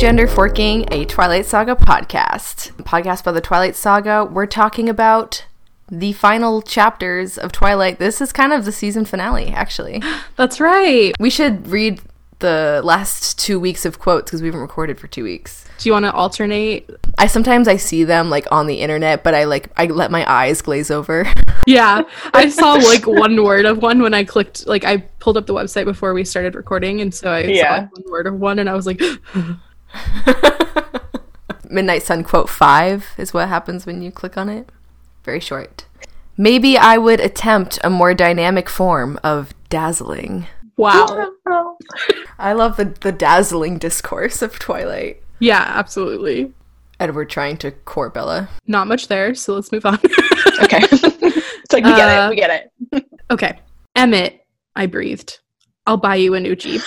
Welcome to Gender Forking, a Twilight Saga podcast. Podcast by the Twilight Saga. We're talking about the final chapters of Twilight. This is kind of the season finale, actually. That's right. We should read the last two weeks of quotes because we haven't recorded for two weeks. Do you want to alternate? I sometimes I see them like on the internet, but I like I let my eyes glaze over. Yeah, I saw like one word of one when I clicked. Like I pulled up the website before we started recording, and so I Yeah. saw one word of one, and I was like, Midnight Sun quote 5 is what happens when you click on it. Very short. Maybe I would attempt a more dynamic form of dazzling. "Wow." I love the, the dazzling discourse of Twilight. Yeah, absolutely. Edward trying to court Bella. Not much there, so let's move on. okay. it's like we get Uh, it. We get it. okay, Emmett, I breathed. I'll buy you a new Jeep.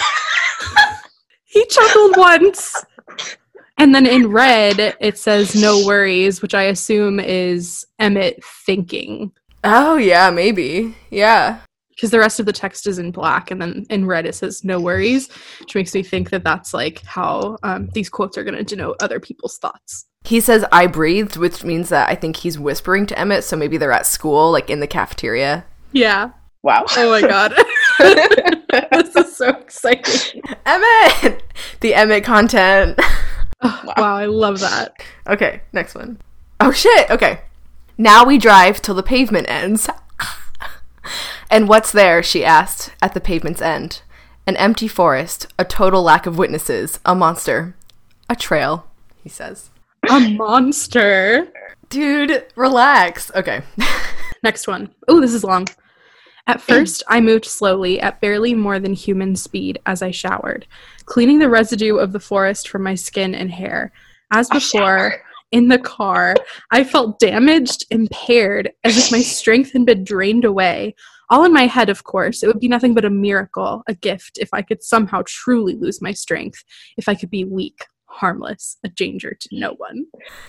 he chuckled once. And then in red, it says no worries, which I assume is Emmett thinking. Oh, yeah, maybe. Yeah. because the rest of the text is in black and then in red it says no worries which makes me think that that's like how um, these quotes are going to denote other people's thoughts He says, I breathed, which means that I think he's whispering to Emmett, so maybe they're at school, like in the cafeteria. yeah Wow. oh my god this is so exciting Emmett! The Emmett content. Oh, wow i love that Okay, next one. Oh shit, okay. Now we drive till the pavement ends. and what's there, she asked, at the pavement's end? An empty forest, a total lack of witnesses, a monster, a trail, he says. a monster Dude, relax. Okay. next one. Oh, this is long at first i moved slowly at barely more than human speed as i showered cleaning the residue of the forest from my skin and hair as before in the car, I felt damaged, impaired, as if my strength had been drained away. All in my head, of course. It would be nothing but a miracle, a gift, if I could somehow truly lose my strength, if I could be weak, harmless, a danger to no one.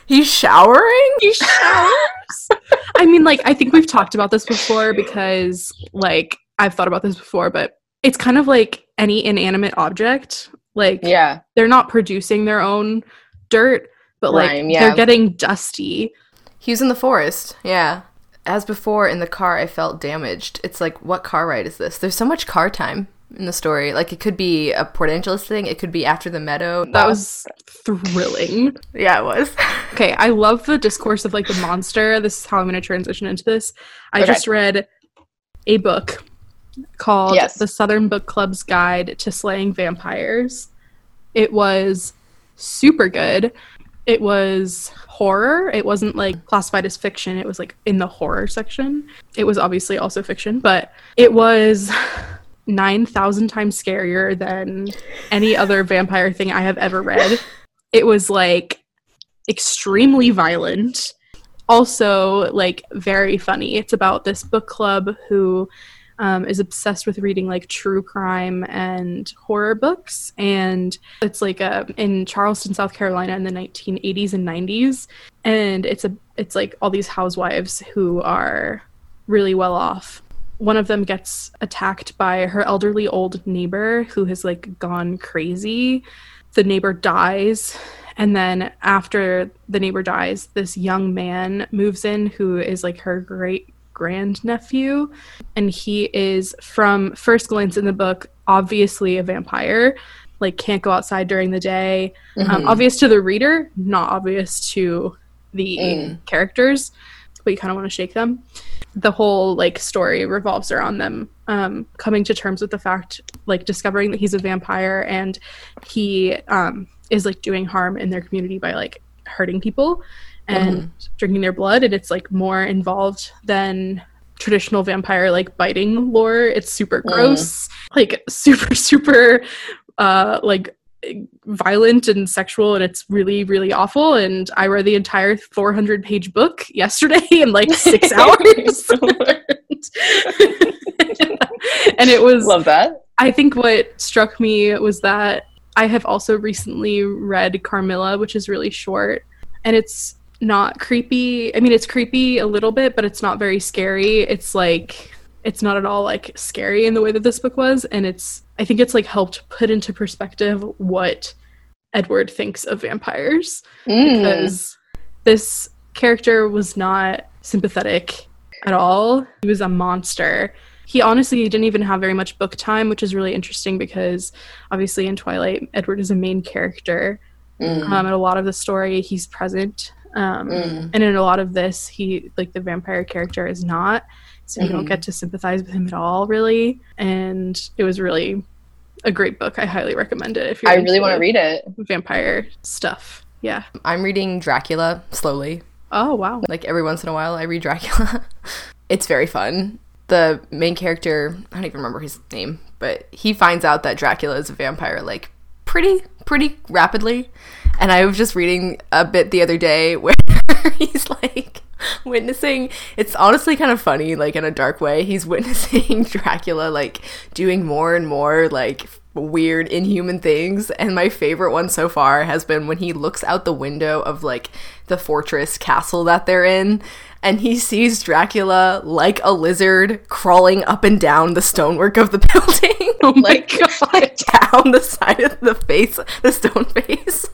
He's showering? He showers. I mean, like, I think we've talked about this before because, like, I've thought about this before, but it's kind of like any inanimate object. Like, Yeah. they're not producing their own dirt, but like yeah. they're getting dusty. He was in the forest, yeah. As before, in the car, I felt damaged. It's like, what car ride is this? There's so much car time in the story. Like, it could be a Port Angeles thing, it could be after the meadow. That was thrilling. yeah, it was. Okay, I love the discourse of like the monster. This is how I'm going to transition into this. I Okay. just read a book called Yes. The Southern Book Club's Guide to Slaying Vampires. It was super good. It was horror. It wasn't like classified as fiction. It was like in the horror section. It was obviously also fiction, but it was 9,000 times scarier than any other vampire thing I have ever read. It was like extremely violent. Also like very funny. It's about this book club who um, is obsessed with reading like true crime and horror books. And it's like a, in charleston south carolina in the 1980s and 90s and it's a it's like all these housewives who are really well off one of them gets attacked by her elderly old neighbor who has like gone crazy the neighbor dies and then after the neighbor dies this young man moves in who is like her great grandnephew and he is from first glance in the book obviously a vampire like can't go outside during the day um, Mhm. obvious to the reader not obvious to the Mm. characters but you kind of want to shake them the whole like story revolves around them um, coming to terms with the fact like discovering that he's a vampire and he um, is like doing harm in their community by like hurting people and drinking their blood. And it's like more involved than traditional vampire like biting lore. It's super Mm. gross. Like super super uh like violent and sexual and it's really really awful and i read the entire 400 page book yesterday in like six hours and it was Love that. I think what struck me was that I have also recently read Carmilla, which is really short, and it's not creepy. I mean, it's creepy a little bit, but it's not very scary. It's like it's not at all like scary in the way that this book was, and it's I think it's like helped put into perspective what Edward thinks of vampires Mm. because this character was not sympathetic at all. He was a monster. He honestly didn't even have very much book time, which is really interesting because obviously in Twilight, Edward is a main character. Mm. Um, in a lot of the story, he's present. Um, Mm. And in a lot of this, he, like the vampire character, is not. So you don't get mm-hmm. to sympathize with him at all, really. And it was really a great book. I highly recommend it if you're I really want to read it. vampire stuff. Yeah. I'm reading Dracula slowly. Oh, wow. Like every once in a while, I read Dracula. it's very fun. The main character, I don't even remember his name, but he finds out that Dracula is a vampire like pretty, pretty rapidly. And I was just reading a bit the other day where he's like witnessing it's honestly kind of funny like in a dark way he's witnessing dracula like doing more and more like weird inhuman things and my favorite one so far has been when he looks out the window of like the fortress castle that they're in and he sees dracula like a lizard crawling up and down the stonework of the building Oh my Like, god. down the side of the face, the stone face.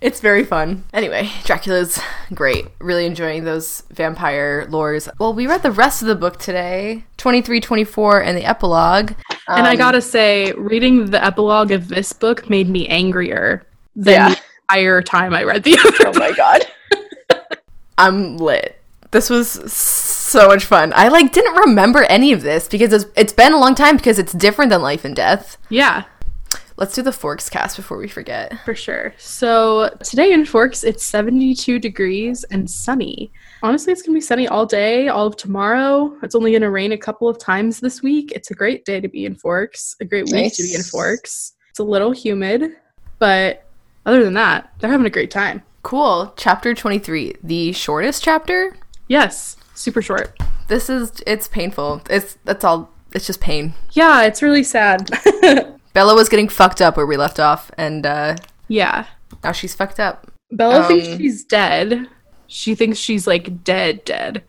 It's very fun. Anyway, Dracula's great. Really enjoying those vampire lores. Well, we read the rest of the book today 23, 24, and the epilogue. And I Um, gotta say, reading the epilogue of this book made me angrier than Yeah. the entire time I read the other Oh my god. I'm lit. This was so much fun. I like didn't remember any of this because it's, it's been a long time because it's different than Life and Death. Yeah, Let's do the Forks cast before we forget. for sure. So today in Forks, it's 72 degrees and sunny. Honestly, it's gonna be sunny all day, all of tomorrow. It's only gonna rain a couple of times this week. It's a great day to be in Forks, a great week to be in Forks. It's a little humid, but other than that, they're having a great time. Cool. Chapter 23, the shortest chapter. Yes, super short. This is it's painful. It's that's all. It's just pain. Yeah, it's really sad. Bella was getting fucked up where we left off, and uh, yeah. now she's fucked up. Bella thinks Um, she's dead. She thinks she's like dead, dead.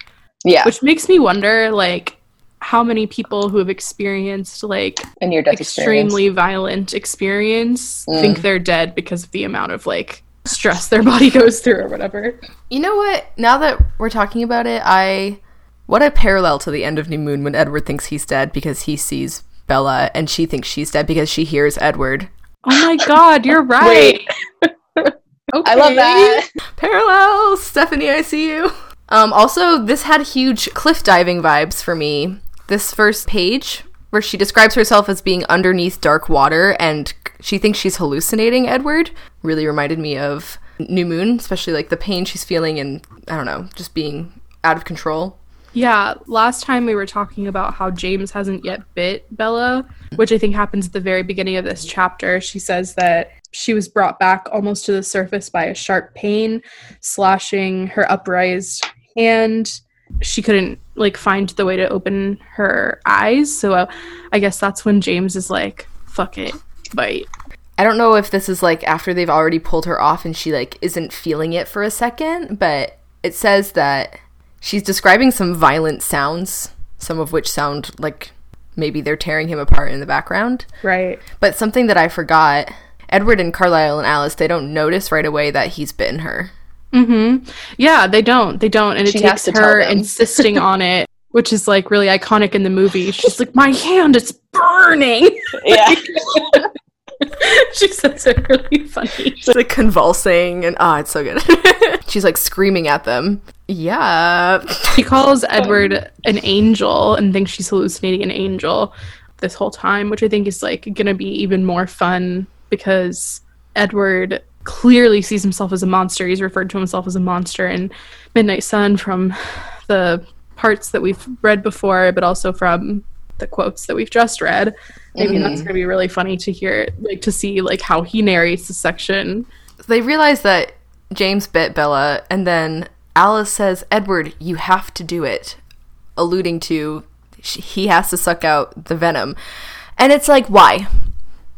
Yeah. Which makes me wonder, like, how many people who have experienced like A near death experience. extremely violent experience Mm. think they're dead because of the amount of like stress their body goes through or whatever. You know what? Now that we're talking about it, I what a parallel to the end of New Moon when Edward thinks he's dead because he sees Bella, and she thinks she's dead because she hears Edward. Oh my god, you're right. Okay. I love that. Parallels, Stephenie. I see you. Um, also, this had huge cliff diving vibes for me. This first page, where she describes herself as being underneath dark water and she thinks she's hallucinating Edward, really reminded me of New Moon, especially like the pain she's feeling and I don't know, just being out of control. Yeah, last time we were talking about how James hasn't yet bit Bella, which I think happens at the very beginning of this chapter. She says that she was brought back almost to the surface by a sharp pain, slashing her upraised hand. She couldn't like find the way to open her eyes, so uh, I guess that's when James is like, "Fuck it, bite." I don't know if this is like after they've already pulled her off and she like isn't feeling it for a second, but it says that she's describing some violent sounds, some of which sound like maybe they're tearing him apart in the background. Right. But something that I forgot, Edward and Carlisle and Alice, they don't notice right away that he's bitten her. Mm-hmm. Yeah, they don't. They don't, and it She takes has to tell her insisting on it, which is like really iconic in the movie. She's like, "My hand is burning." Yeah. she says it really funny. She's like convulsing and ah, it's so good. she's like screaming at them. Yeah. She calls Edward an angel and thinks she's hallucinating an angel this whole time, which I think is like gonna be even more fun because Edward clearly sees himself as a monster. He's referred to himself as a monster in Midnight Sun from the parts that we've read before, but also from the quotes that we've just read. Maybe Mhm. that's gonna be really funny to hear, like to see like how he narrates the section. They realize that James bit Bella and then Alice says, "Edward, you have to do it." Alluding to he has to suck out the venom. And it's like, why?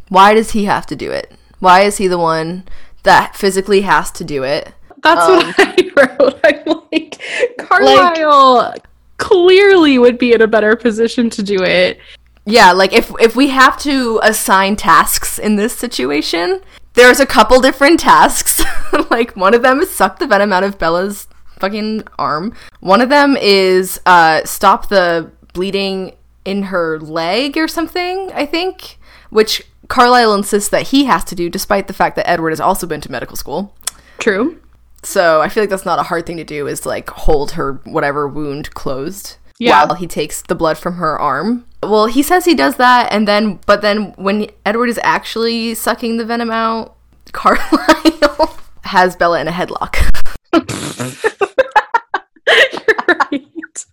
Why does he have to do it? Why is he the one that physically has to do it? That's Um, what I wrote. I'm like, Carlisle clearly would be in a better position to do it. Yeah, like if if we have to assign tasks in this situation, there's a couple different tasks. like one of them is suck the venom out of Bella's fucking arm. One of them is uh, stop the bleeding in her leg or something. I think, which Carlisle insists that he has to do, despite the fact that Edward has also been to medical school. True. So I feel like that's not a hard thing to do. Is like hold her whatever wound closed Yeah. while he takes the blood from her arm. Well, he says he does that, and then, but then when Edward is actually sucking the venom out, Carlisle has Bella in a headlock. You're right. You're right.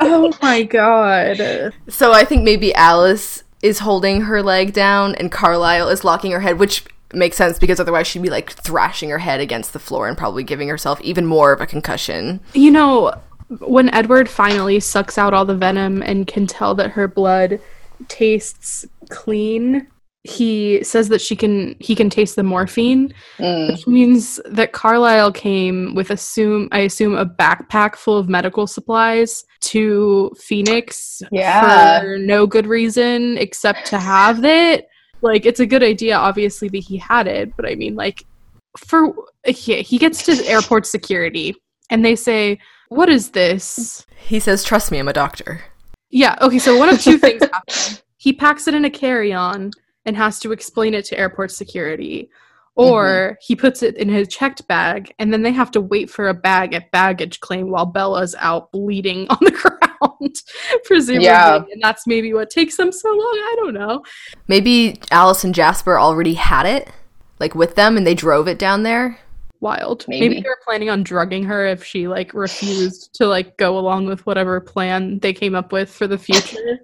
Oh my god. So I think maybe Alice is holding her leg down, and Carlisle is locking her head, which makes sense because otherwise she'd be like thrashing her head against the floor and probably giving herself even more of a concussion. You know, when Edward finally sucks out all the venom and can tell that her blood tastes clean, he says that she can he can taste the morphine, Mm. which means that Carlisle came with assume I assume a backpack full of medical supplies to Phoenix Yeah. for no good reason except to have it. Like it's a good idea obviously that he had it, but I mean like for he, he gets to airport security and they say, "What is this?" He says, Trust me, I'm a doctor. Yeah, okay, so one of two things happen. He packs it in a carry-on and has to explain it to airport security. Or mm-hmm. he puts it in his checked bag and then they have to wait for a bag at baggage claim while Bella's out bleeding on the ground, presumably. Yeah. And that's maybe what takes them so long. I don't know. Maybe Alice and Jasper already had it, like with them, and they drove it down there. Wild. Maybe. Maybe. they were planning on drugging her if she like refused to like go along with whatever plan they came up with for the future.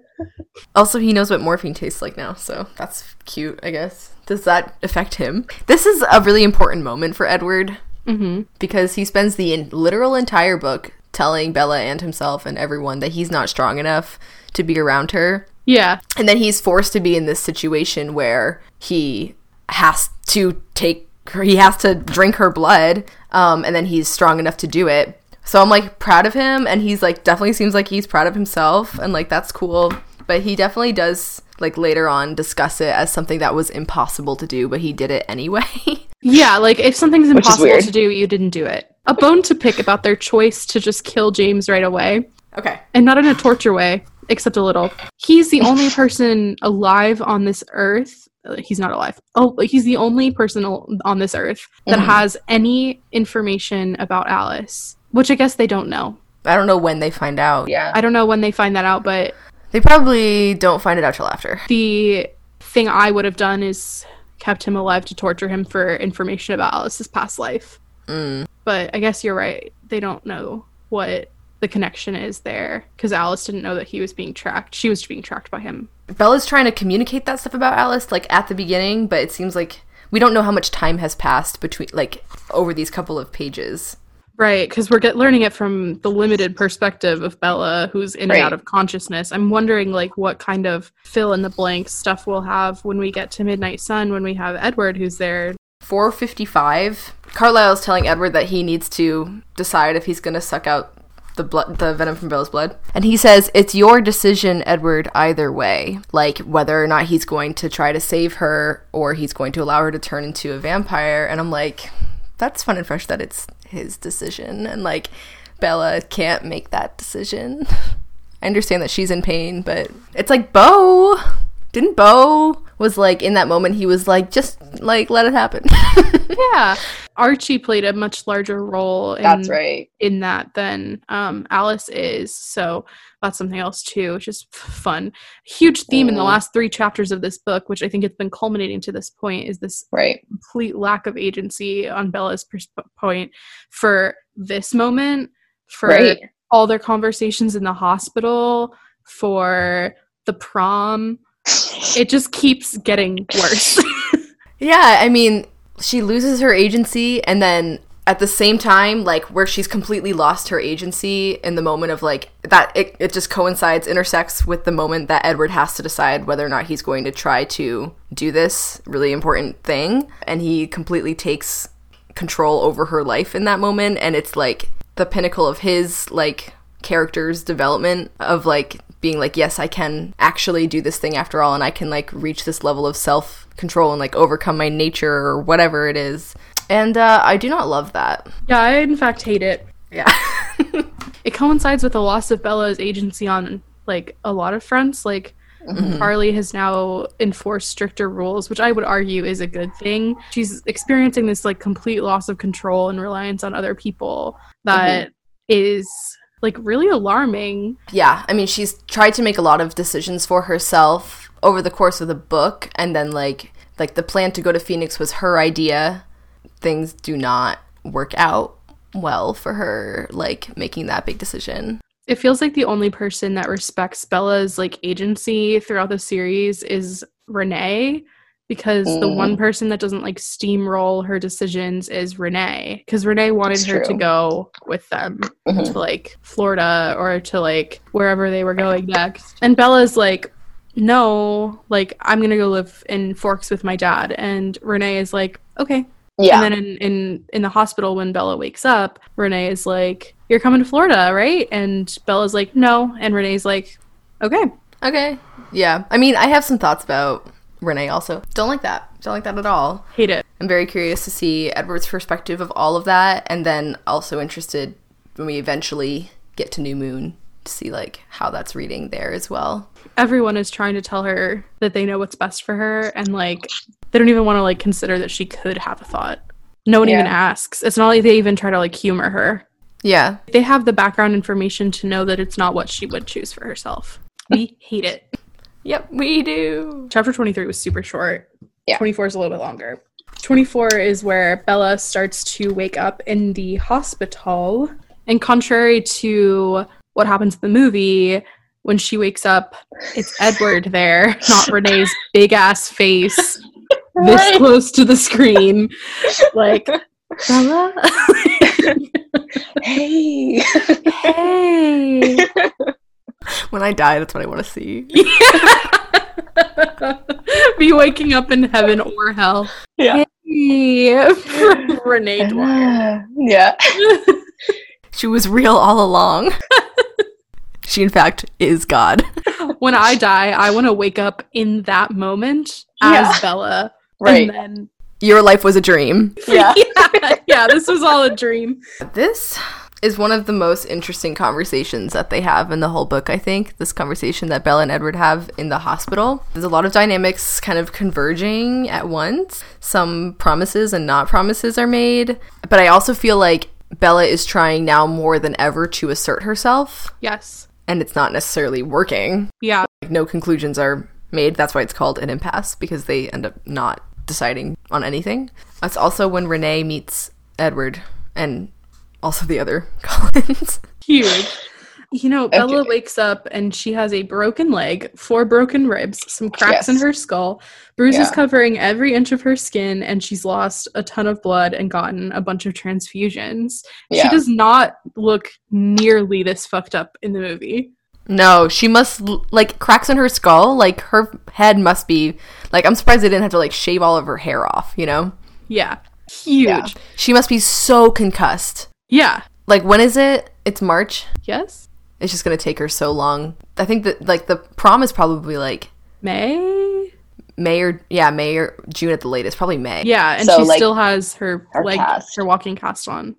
Also, he knows what morphine tastes like now, so that's cute, I guess. Does that affect him? This is a really important moment for Edward mm-hmm. because he spends the in- literal entire book telling Bella and himself and everyone that he's not strong enough to be around her. Yeah. And then he's forced to be in this situation where he has to take her, he has to drink her blood, um, and then he's strong enough to do it. So I'm like proud of him, and he's like definitely seems like he's proud of himself, and like that's cool. But he definitely does like later on discuss it as something that was impossible to do, but he did it anyway. Yeah, like if something's impossible to do, you didn't do it. A bone to pick about their choice to just kill James right away, okay. and not in a torture way, except a little. He's the only person alive on this earth. uh, He's not alive. Oh, he's the only person on this earth that Mhm. has any information about Alice, which I guess they don't know. I don't know when they find out. Yeah. I don't know when they find that out, but They probably don't find it out till after. the thing I would have done is kept him alive to torture him for information about Alice's past life. Mm. But I guess you're right. They don't know what the connection is there because Alice didn't know that he was being tracked. She was being tracked by him. Bella's trying to communicate that stuff about Alice, like at the beginning, but it seems like we don't know how much time has passed between, like, over these couple of pages. Right, because we're get learning it from the limited perspective of Bella, who's in and out of consciousness. I'm wondering, like, what kind of fill in the blank stuff we'll have when we get to Midnight Sun, when we have Edward, who's there. 455. Carlisle's telling Edward that he needs to decide if he's going to suck out the blood, the venom from Bella's blood. And he says, It's your decision, Edward, either way. Like, whether or not he's going to try to save her or he's going to allow her to turn into a vampire. And I'm like, That's fun and fresh that it's his decision. And, like, Bella can't make that decision. I understand that she's in pain, but it's like Beau. Didn't Beau was like in that moment he was like just like let it happen. Yeah, Archie played a much larger role in, That's right. in that than um, Alice is. So that's something else too, which is fun. Huge theme in the Mm. last three chapters of this book, which I think it's been culminating to this point, is this Right. complete lack of agency on Bella's pers- point for this moment, for Right. all their conversations in the hospital, for the prom. It just keeps getting worse. yeah, I mean, she loses her agency and then at the same time like where she's completely lost her agency in the moment of like that it, it just coincides intersects with the moment that edward has to decide whether or not he's going to try to do this really important thing. And he completely takes control over her life in that moment. And it's like the pinnacle of his like character's development of like being like, yes, I can actually do this thing after all, and I can like reach this level of self control and like overcome my nature or whatever it is. And uh, I do not love that. Yeah, I in fact hate it. Yeah. It coincides with the loss of Bella's agency on like a lot of fronts. Like Mhm. Carly has now enforced stricter rules, which I would argue is a good thing. She's experiencing this like complete loss of control and reliance on other people that is like really alarming. yeah, I mean, she's tried to make a lot of decisions for herself over the course of the book, and then like like the plan to go to Phoenix was her idea. Things do not work out well for her, like making that big decision. It feels like the only person that respects Bella's like agency throughout the series is Renee because the Mm. one person that doesn't like steamroll her decisions is Renee because Renee wanted It's her to go with them Mhm. to like Florida or to like wherever they were going next. And Bella's like, no, like I'm gonna go live in Forks with my dad. And Renee is like, okay. Yeah. And then in, in in the hospital when Bella wakes up, Renee is like, You're coming to Florida, right? And Bella's like, No. And Renee's like, Okay. Okay. Yeah. I mean, I have some thoughts about Renee also. Don't like that. Don't like that at all. Hate it. I'm very curious to see Edward's perspective of all of that, and then also interested when we eventually get to New Moon to see like how that's reading there as well. Everyone is trying to tell her that they know what's best for her and like they don't even want to like consider that she could have a thought. No one even asks. It's not like they even try to like humor her. Yeah. They have the background information to know that it's not what she would choose for herself. We hate it. Yep, we do. Chapter 23 was super short. Yeah. 24 is a little bit longer. 24 is where Bella starts to wake up in the hospital. And contrary to what happens in the movie, when she wakes up, it's Edward there, not Renee's big ass face this Right. close to the screen. Like, Bella? Hey. hey. When I die, that's what I want to see. Yeah. Be waking up in heaven or hell. Yeah. Hey. Renee Dwyer. yeah. She was real all along. she, in fact, is God. when I die, I want to wake up in that moment as Yeah. Bella. Right. And then, Your life was a dream. Yeah. yeah, yeah, this was all a dream. This is one of the most interesting conversations that they have in the whole book, I think. This conversation that Bella and Edward have in the hospital. There's a lot of dynamics kind of converging at once. Some promises and not promises are made. But I also feel like Bella is trying now more than ever to assert herself, Yes. and it's not necessarily working. Yeah. Like, no conclusions are made. That's why it's called an impasse, because they end up not deciding on anything. That's also when Renee meets Edward and also the other Cullens. Huge. You know, Bella Okay. wakes up and she has a broken leg, four broken ribs, some cracks in her skull, bruises Yeah. covering every inch of her skin, and she's lost a ton of blood and gotten a bunch of transfusions. She does not look nearly this fucked up in the movie. No, she must like cracks in her skull. Like her head must be like I'm surprised they didn't have to like shave all of her hair off. You know, Yeah. Huge. Yeah. she must be so concussed. yeah. Like when is it? It's March. Yes? It's just gonna take her so long. I think that like the prom is probably like May? May or yeah May or June at the latest. Probably May. Yeah, and So, she like, still has her, her leg, cast. her walking cast on.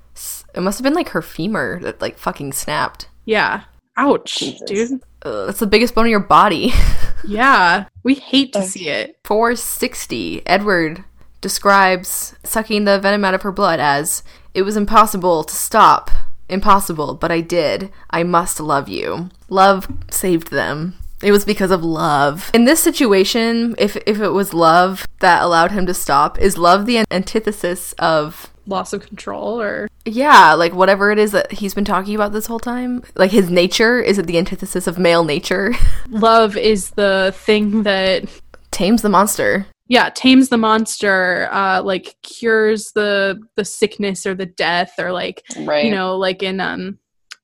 It must have been like her femur that like fucking snapped. Yeah. Ouch, Jesus. dude. Ugh, that's the biggest bone in your body. Yeah. We hate to Okay. see it. 460. Edward describes sucking the venom out of her blood as it was impossible to stop. Impossible, but I did. I must love you. Love saved them. It was because of love. In this situation, if if it was love that allowed him to stop, is love the an- antithesis of Loss of control or yeah, like whatever it is that he's been talking about this whole time? Like his nature, is it the antithesis of male nature? love is the thing that Tames the monster. yeah, tames the monster, uh like cures the the sickness or the death or like Right. you know, like in um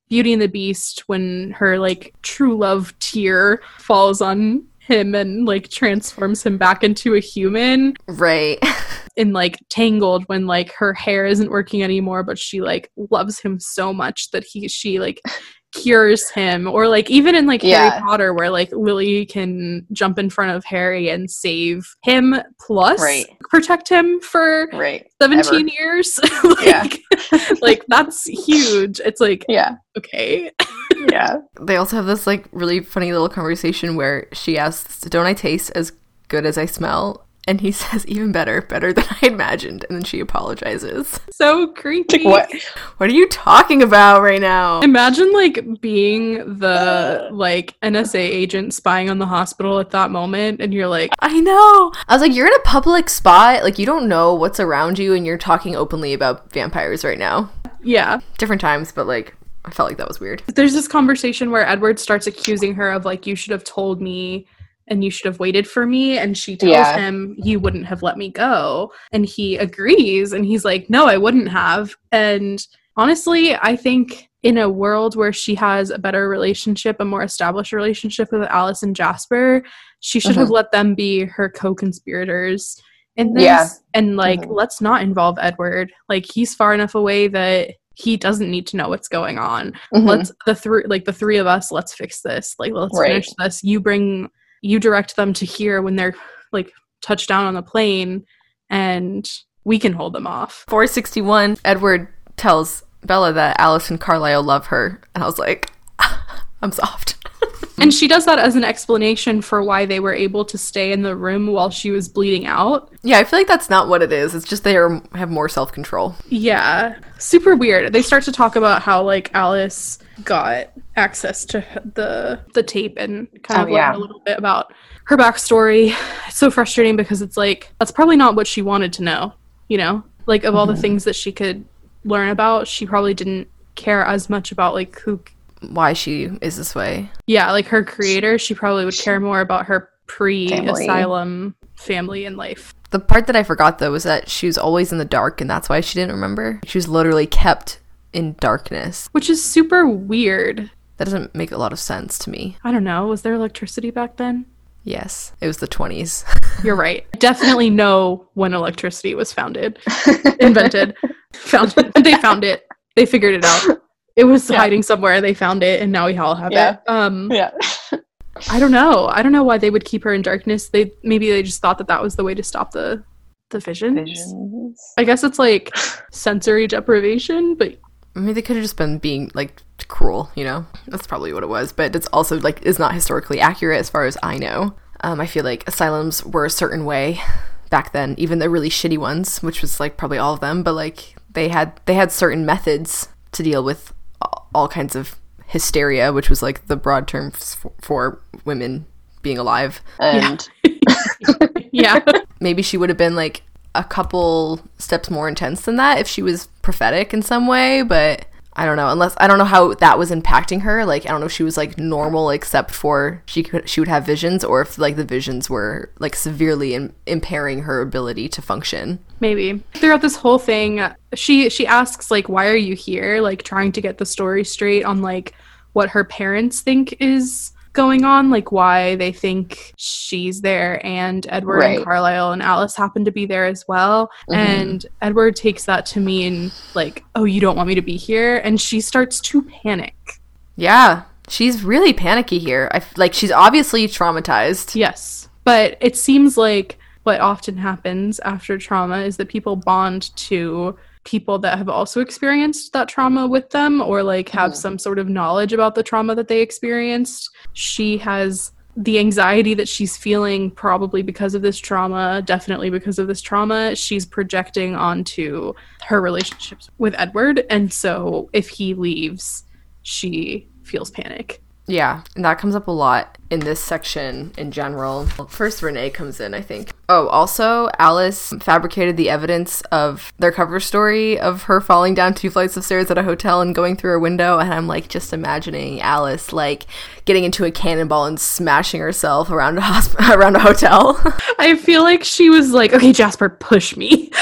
Beauty and the Beast when her like true love tear falls on him and like transforms him back into a human. Right. in like tangled when like her hair isn't working anymore but she like loves him so much that he she like cures him or like even in like Yeah. harry potter where like lily can jump in front of harry and save him plus Right. protect him for Right. 17 Ever. years Yeah. like, like that's huge it's like Yeah. okay Yeah. They also have this like really funny little conversation where she asks, "Don't I taste as good as I smell?" And he says, "Even better, better than I imagined." And then she apologizes. so creepy Like what? What are you talking about right now? Imagine like being the like NSA agent spying on the hospital at that moment, and you're like, I know. I was like, you're in a public spot. Like, you don't know what's around you, and you're talking openly about vampires right now. yeah. Different times, but like, I felt like that was weird. There's this conversation where Edward starts accusing her of like, you should have told me and you should have waited for me. And she tells Yeah. him, you wouldn't have let me go. And he agrees and he's like, no, I wouldn't have. And honestly, I think in a world where she has a better relationship, a more established relationship with Alice and Jasper, she should have let them be her co conspirators in this. Yeah. And like, Mhm. let's not involve Edward. Like, he's far enough away that he doesn't need to know what's going on Mhm. let's the three like the three of us let's fix this like let's Right. finish this you bring you direct them to here when they're like touched down on the plane and we can hold them off 461, Edward tells Bella that Alice and Carlisle love her. And I was like, I'm soft. And she does that as an explanation for why they were able to stay in the room while she was bleeding out yeah, I feel like that's not what it is. It's just they are, have more self control. yeah super weird they start to talk about how like alice got access to the the tape and kind Oh, of learn yeah. a little bit about her backstory it's so frustrating because it's like that's probably not what she wanted to know you know like of all the mm-hmm. things that she could learn about she probably didn't care as much about like who Why she is this way. yeah like her creator she probably would care more about her pre-asylum family and life The part that I forgot though was that she was always in the dark, and that's why she didn't remember. She was literally kept in darkness. which is super weird That doesn't make a lot of sense to me. i don't know was there electricity back then Yes, it was the 20s. You're right. Definitely know when electricity was founded, invented, founded. They found it. They figured it out. It was Yeah. hiding somewhere. They found it, and now we all have Yeah. it. Um, yeah. I don't know. I don't know why they would keep her in darkness. They maybe they just thought that that was the way to stop the the visions. Visions. I guess it's like sensory deprivation, but I mean, they could have just been being like cruel, you know. That's probably what it was, but it's also like is not historically accurate as far as I know. Um, I feel like asylums were a certain way back then, even the really shitty ones, which was like probably all of them, but like they had they had certain methods to deal with all, all kinds of hysteria, which was like the broad term f- for women being alive. And yeah. maybe she would have been like a couple steps more intense than that if she was prophetic in some way but i don't know unless i don't know how that was impacting her like i don't know if she was like normal except for she could she would have visions or if like the visions were like severely Im- impairing her ability to function. Maybe. Throughout this whole thing she she asks like why are you here? like trying to get the story straight on like what her parents think is going on like why they think she's there and edward Right. and carlisle and alice happen to be there as well Mhm. and edward takes that to mean like oh you don't want me to be here and she starts to panic yeah she's really panicky here i f- like she's obviously traumatized Yes. But it seems like what often happens after trauma is that people bond to people that have also experienced that trauma with them or like have Mhm. some sort of knowledge about the trauma that they experienced. She has the anxiety that she's feeling probably because of this trauma, definitely because of this trauma, she's projecting onto her relationships with Edward. And so if he leaves, she feels panic. Yeah, and that comes up a lot in this section in general. First, Renee comes in, I think. Oh, also, Alice fabricated the evidence of their cover story of her falling down two flights of stairs at a hotel and going through a window. And I'm like, just imagining Alice like getting into a cannonball and smashing herself around a hosp- around a hotel. I feel like she was like, okay, Jasper, push me.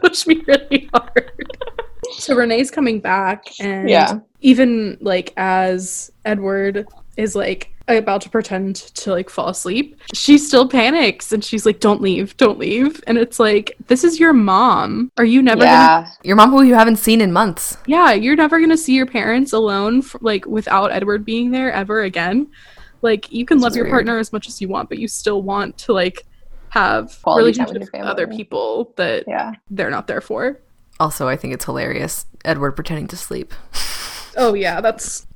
push me really hard. So Renee's coming back, and Yeah. even like as Edward is like about to pretend to like fall asleep, she still panics and she's like, "Don't leave, don't leave." And it's like, "This is your mom. Are you never gonna Your mom who you haven't seen in months. Yeah, you're never going to see your parents alone f- like without Edward being there ever again. Like you can This love is your partner as much as you want, but you still want to like have Quality time with relationships with other people that Yeah. they're not there for. Also, I think it's hilarious. Edward pretending to sleep. Oh yeah, that's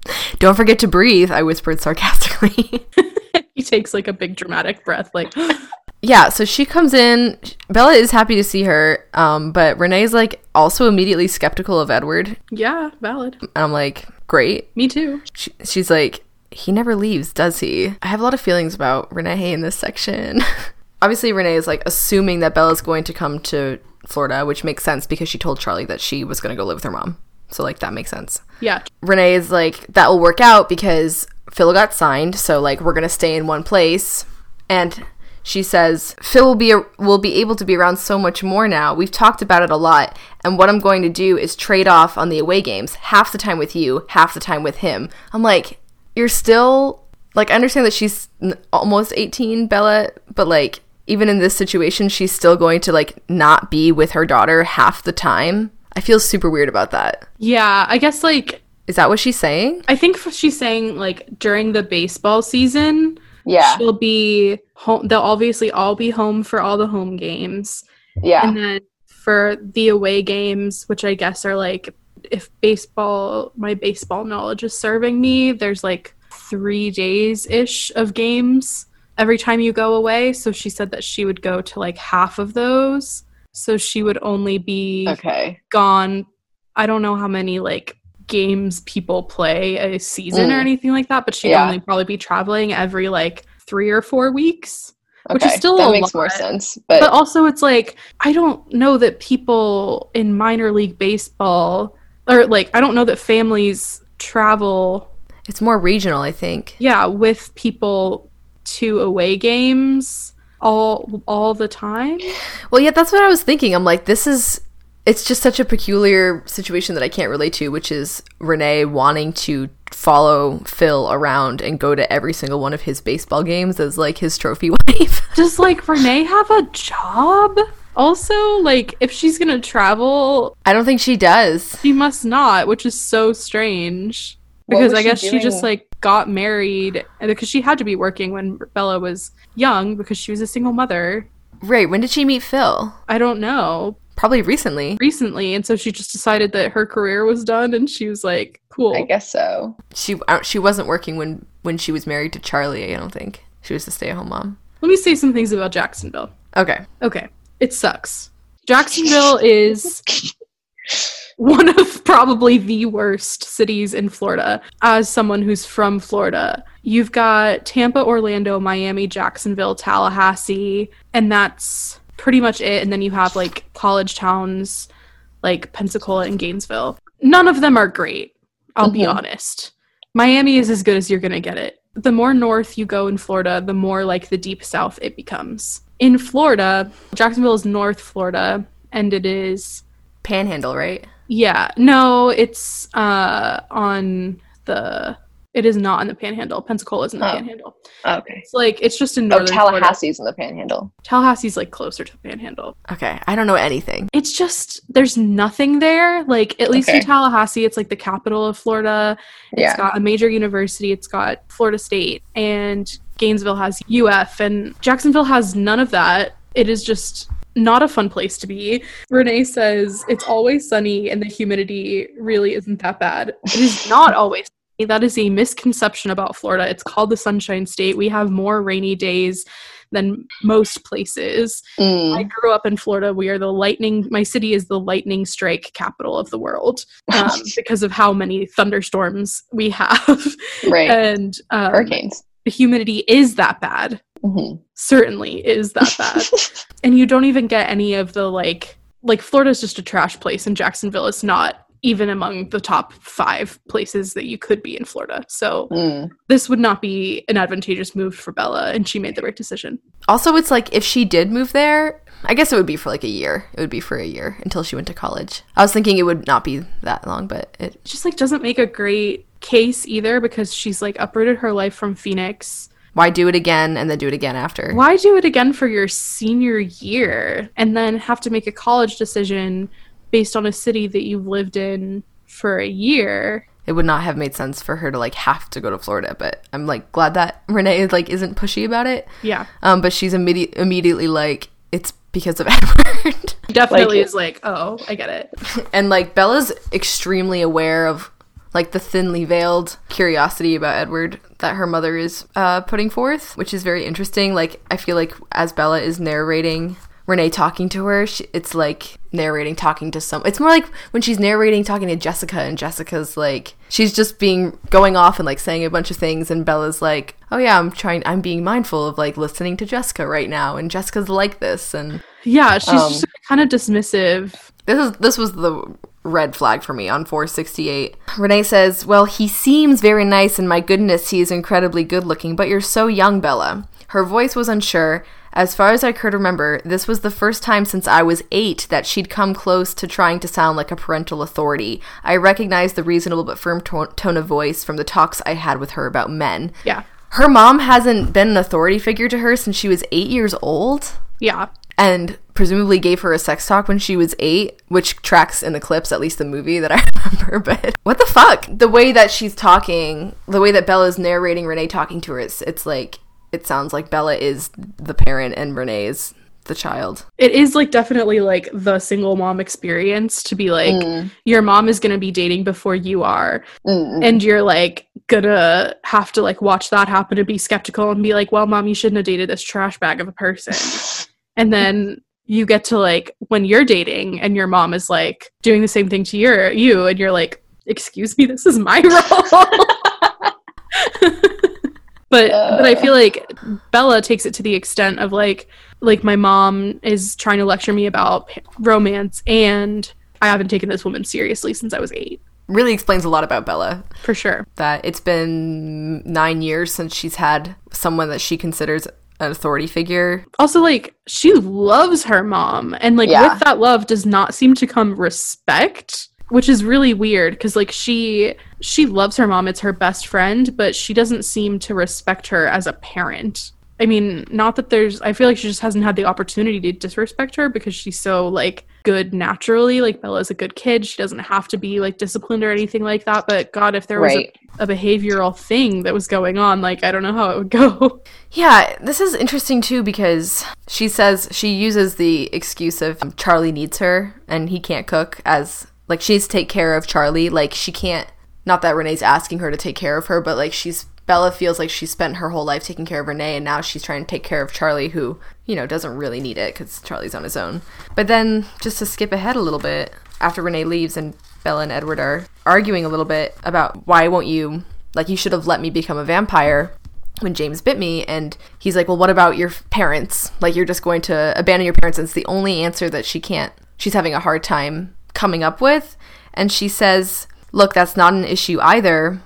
Don't forget to breathe, I whispered sarcastically. he takes like a big dramatic breath like yeah, so she comes in. Bella is happy to see her, um, but Renee's like also immediately skeptical of Edward. yeah, valid. And I'm like, great. Me too. She, she's like, he never leaves, does he? I have a lot of feelings about Renee in this section. Obviously, Renee is like assuming that Bella's going to come to Florida, which makes sense because she told Charlie that she was going to go live with her mom. So, like, that makes sense. Yeah. Renee is like, that will work out because Phil got signed, so like we're gonna stay in one place. And she says, Phil will be will be able to be around so much more now. We've talked about it a lot, and what I'm going to do is trade off on the away games, half the time with you, half the time with him. I'm like, you're still like I understand that she's n- almost 18, Bella, but like even in this situation, she's still going to like not be with her daughter half the time. I feel super weird about that. Yeah, I guess like Is that what she's saying? I think she's saying like during the baseball season, Yeah. she'll be home. They'll obviously all be home for all the home games, Yeah. and then for the away games, which I guess are like if baseball, my baseball knowledge is serving me, there's like three days ish of games every time you go away. So she said that she would go to like half of those. So she would only be Okay. gone I don't know how many like games people play a season or Mm. anything like that, but she'd Yeah. only probably be traveling every like three or four weeks. Okay. Which is still that a makes more sense. But, But also it's like I don't know that people in minor league baseball or like I don't know that families travel It's more regional, I think. yeah with people to away games all all the time. Well, yeah, that's what I was thinking. I'm like, this is. It's just such a peculiar situation that I can't relate to, which is Renee wanting to follow Phil around and go to every single one of his baseball games as like his trophy wife. Does like Renee have a job? Also, like if she's gonna travel, I don't think she does. she must not, which is so strange. What Because I guess she just like got married because she had to be working when Bella was young because she was a single mother. Right, when did she meet Phil? I don't know. Probably recently. Recently, and so she just decided that her career was done and she was like, cool. I guess so. She uh, she wasn't working when when she was married to Charlie, I don't think. She was a stay-at-home mom. Let me say some things about Jacksonville. Okay. Okay. It sucks. Jacksonville is one of probably the worst cities in Florida. As someone who's from Florida, you've got Tampa, Orlando, Miami, Jacksonville, Tallahassee, and that's pretty much it. And then you have like college towns like Pensacola and Gainesville. None of them are great, I'll be Mhm. honest. Miami is as good as you're going to get it. The more north you go in Florida, the more like the deep south it becomes. In Florida, Jacksonville is North Florida, and it is Panhandle, right? Yeah, no, it's uh on the it is not in the Panhandle. Pensacola is in the Oh. Panhandle. Okay. It's like it's just in Oh, northern Florida. Tallahassee's in the Panhandle. Tallahassee's like closer to the Panhandle. Okay. I don't know anything. It's just there's nothing there. Like at least in Tallahassee, it's like the capital of Florida. It's Yeah. got a major university. It's got Florida State, and Gainesville has UF, and Jacksonville has none of that. It is just not a fun place to be. Renee says it's always sunny and the humidity really isn't that bad. It is not always. sunny. That is a misconception about Florida. It's called the Sunshine State. We have more rainy days than most places. I Mm. grew up in Florida. We are the lightning. My city is the lightning strike capital of the world um, because of how many thunderstorms we have, right. and um, Hurricanes. the humidity is that bad. hmm Certainly is that bad, and you don't even get any of the like. Like Florida's just a trash place, and Jacksonville is not even among the top five places that you could be in Florida. So Mm. this would not be an advantageous move for Bella, and she made the right decision. Also, it's like if she did move there, I guess it would be for like a year. It would be for a year until she went to college. I was thinking it would not be that long, but it just like doesn't make a great case either because she's like uprooted her life from Phoenix. Why do it again and then do it again after? Why do it again for your senior year and then have to make a college decision based on a city that you've lived in for a year? It would not have made sense for her to like have to go to Florida, but I'm like glad that Renee like isn't pushy about it. Yeah. Um, but she's immediate immediately like it's because of Edward. Definitely Like- is like, oh, I get it. and like Bella's extremely aware of like the thinly veiled curiosity about Edward that her mother is uh, putting forth, which is very interesting. Like I feel like as Bella is narrating Renee talking to her, she, it's like narrating talking to some. It's more like when she's narrating talking to Jessica, and Jessica's like she's just being going off and like saying a bunch of things, and Bella's like, oh yeah, I'm trying, I'm being mindful of like listening to Jessica right now, and Jessica's like this, and Yeah, she's Um, just kind of dismissive. this is this was the red flag for me on 468. Renee says, "Well, he seems very nice and my goodness, he is incredibly good looking, but you're so young, Bella." Her voice was unsure. As far as I could remember, this was the first time since I was 8 that she'd come close to trying to sound like a parental authority. I recognized the reasonable but firm to- tone of voice from the talks I had with her about men. Yeah. Her mom hasn't been an authority figure to her since she was 8 years old Yeah. And presumably gave her a sex talk when she was eight, which tracks in the clips, at least the movie that I remember. But what the fuck? The way that she's talking, the way that Bella's narrating Renee talking to her, it's, it's like, it sounds like Bella is the parent and Renee is the child. It is like definitely like the single mom experience to be like Mm, your mom is going to be dating before you are mm, and you're like gonna have to like watch that happen and be skeptical and be like, "Well, mom, you shouldn't have dated this trash bag of a person." and then you get to like when you're dating and your mom is like doing the same thing to your you and you're like, "Excuse me, this is my role." but but I feel like Bella takes it to the extent of like like my mom is trying to lecture me about romance and I haven't taken this woman seriously since I was 8 Really explains a lot about Bella. for sure. That it's been nine years since she's had someone that she considers an authority figure. Also like she loves her mom and like Yeah. with that love does not seem to come respect, which is really weird cuz like she she loves her mom, it's her best friend, but she doesn't seem to respect her as a parent. I mean, not that there's I feel like she just hasn't had the opportunity to disrespect her because she's so like good naturally. Like Bella's a good kid. She doesn't have to be like disciplined or anything like that. But God, if there was right. a, a behavioral thing that was going on, like I don't know how it would go. Yeah, this is interesting too because she says she uses the excuse of um, Charlie needs her and he can't cook as like she needs to take care of Charlie. Like she can't, not that Renee's asking her to take care of her, but like she's Bella feels like she spent her whole life taking care of Renee and now she's trying to take care of Charlie who, you know, doesn't really need it because Charlie's on his own. But then just to skip ahead a little bit, after Renee leaves and Bella and Edward are arguing a little bit about why won't you, like, you should have let me become a vampire when James bit me and he's like, "Well, what about your parents? Like you're just going to abandon your parents?" And it's the only answer that she can't. She's having a hard time coming up with, and she says, "Look, that's not an issue either."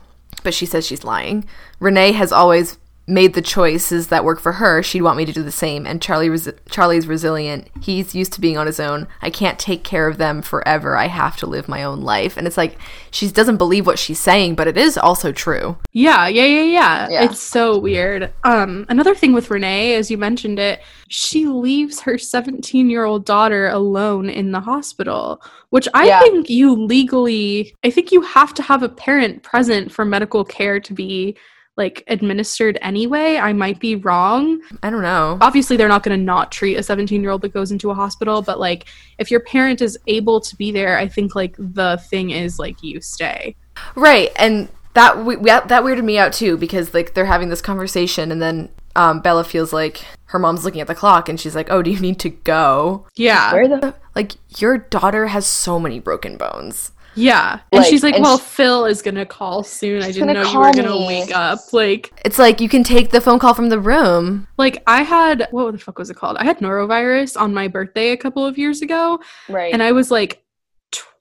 But she says she's lying. Renee has always made the choices that work for her. She'd want me to do the same. And Charlie, resi- Charlie's resilient. He's used to being on his own. I can't take care of them forever. I have to live my own life. And it's like she doesn't believe what she's saying, but it is also true. Yeah, yeah, yeah, yeah, Yeah. It's so weird. Um, another thing with Renee, as you mentioned it, she leaves her 17 year old daughter alone in the hospital, which I Yeah. think you legally, I think you have to have a parent present for medical care to be like administered anyway. I might be wrong. I don't know. Obviously, they're not going to not treat a 17 year old that goes into a hospital, but like if your parent is able to be there, I think like the thing is like you stay. Right, and that we, that that weirded me out too because like they're having this conversation, and then um, Bella feels like her mom's looking at the clock, and she's like, "Oh, do you need to go?" Yeah. Where the Like your daughter has so many broken bones. Yeah. And Like, she's like, and well, sh- Phil is going to call soon. I didn't know you call were going to me." wake up. Like, It's like you can take the phone call from the room. like I had, what the fuck was it called? I had norovirus on my birthday a couple of years ago. right? And I was like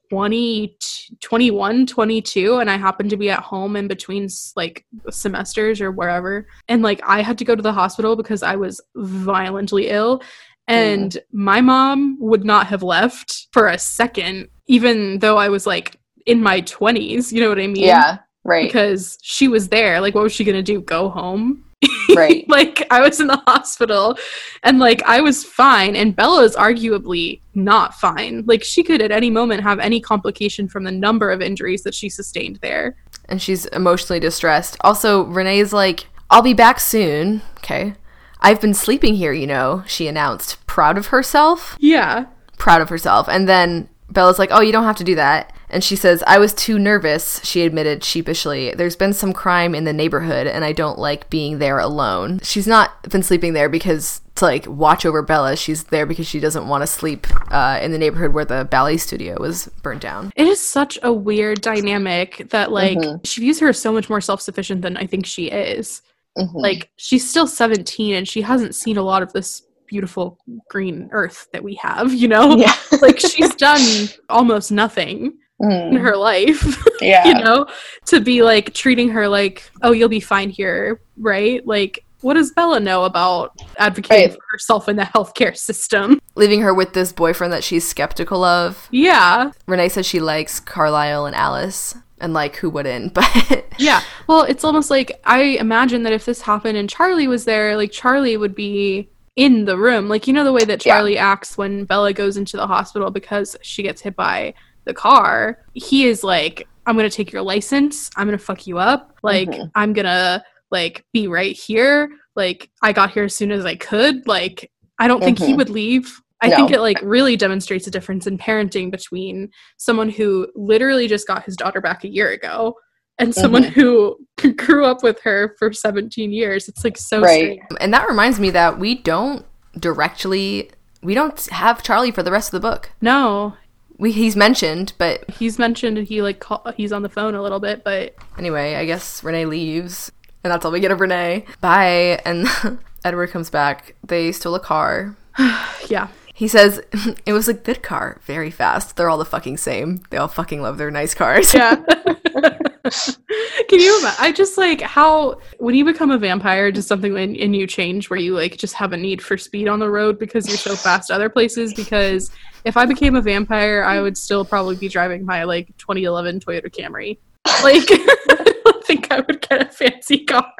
20, 21, 22. And I happened to be at home in between like semesters or wherever. And like I had to go to the hospital because I was violently ill. And my mom would not have left for a second, even though I was like in my 20s. You know what I mean? yeah, Right. because she was there. Like, what was she gonna do? Go home? Right. like, I was in the hospital, and like I was fine, and Bella is arguably not fine. Like, she could at any moment have any complication from the number of injuries that she sustained there. and she's emotionally distressed. Also, Renee's like, I'll be back soon. Okay. I've been sleeping here, you know, she announced, proud of herself. Yeah. Proud of herself. And then Bella's like, Oh, you don't have to do that. And she says, I was too nervous, she admitted sheepishly. There's been some crime in the neighborhood, and I don't like being there alone. She's not been sleeping there because to like watch over Bella. She's there because she doesn't want to sleep uh, in the neighborhood where the ballet studio was burnt down. It is such a weird dynamic that like Mhm. she views her as so much more self-sufficient than I think she is. Mhm. Like she's still 17 and she hasn't seen a lot of this beautiful green earth that we have, you know? yeah. like she's done almost nothing in Mhm. her life, Yeah. you know, to be like treating her like, "Oh, you'll be fine here," right? Like what does Bella know about advocating Right. for herself in the healthcare system? Leaving her with this boyfriend that she's skeptical of. Yeah. Renee says she likes Carlisle and Alice. And like, who wouldn't? But Yeah. Well, it's almost like I imagine that if this happened and Charlie was there, like Charlie would be in the room. Like you know the way that Yeah. Charlie acts when Bella goes into the hospital because she gets hit by the car. He is like, I'm going to take your license. I'm going to fuck you up. Like Mhm. I'm going to like be right here. Like I got here as soon as I could. Like I don't think he Mhm. would leave. I No. think it like really demonstrates a difference in parenting between someone who literally just got his daughter back a year ago and mm-hmm. someone who grew up with her for 17 years. It's like so Right. strange. and that reminds me that we don't directly we don't have Charlie for the rest of the book. No, We he's mentioned, but he's mentioned and he like call, he's on the phone a little bit, but anyway, I guess Renee leaves, and that's all we get of Renee. Bye, and Edward comes back. They stole a car. yeah. He says it was a good car, very fast. They're all the fucking same. They all fucking love their nice cars. Yeah. Can you imagine? I just like how when you become a vampire, just something in, in you change where you like just have a need for speed on the road because you're so fast other places. Because if I became a vampire, I would still probably be driving my like 2011 Toyota Camry. Like, I don't think I would get a fancy car.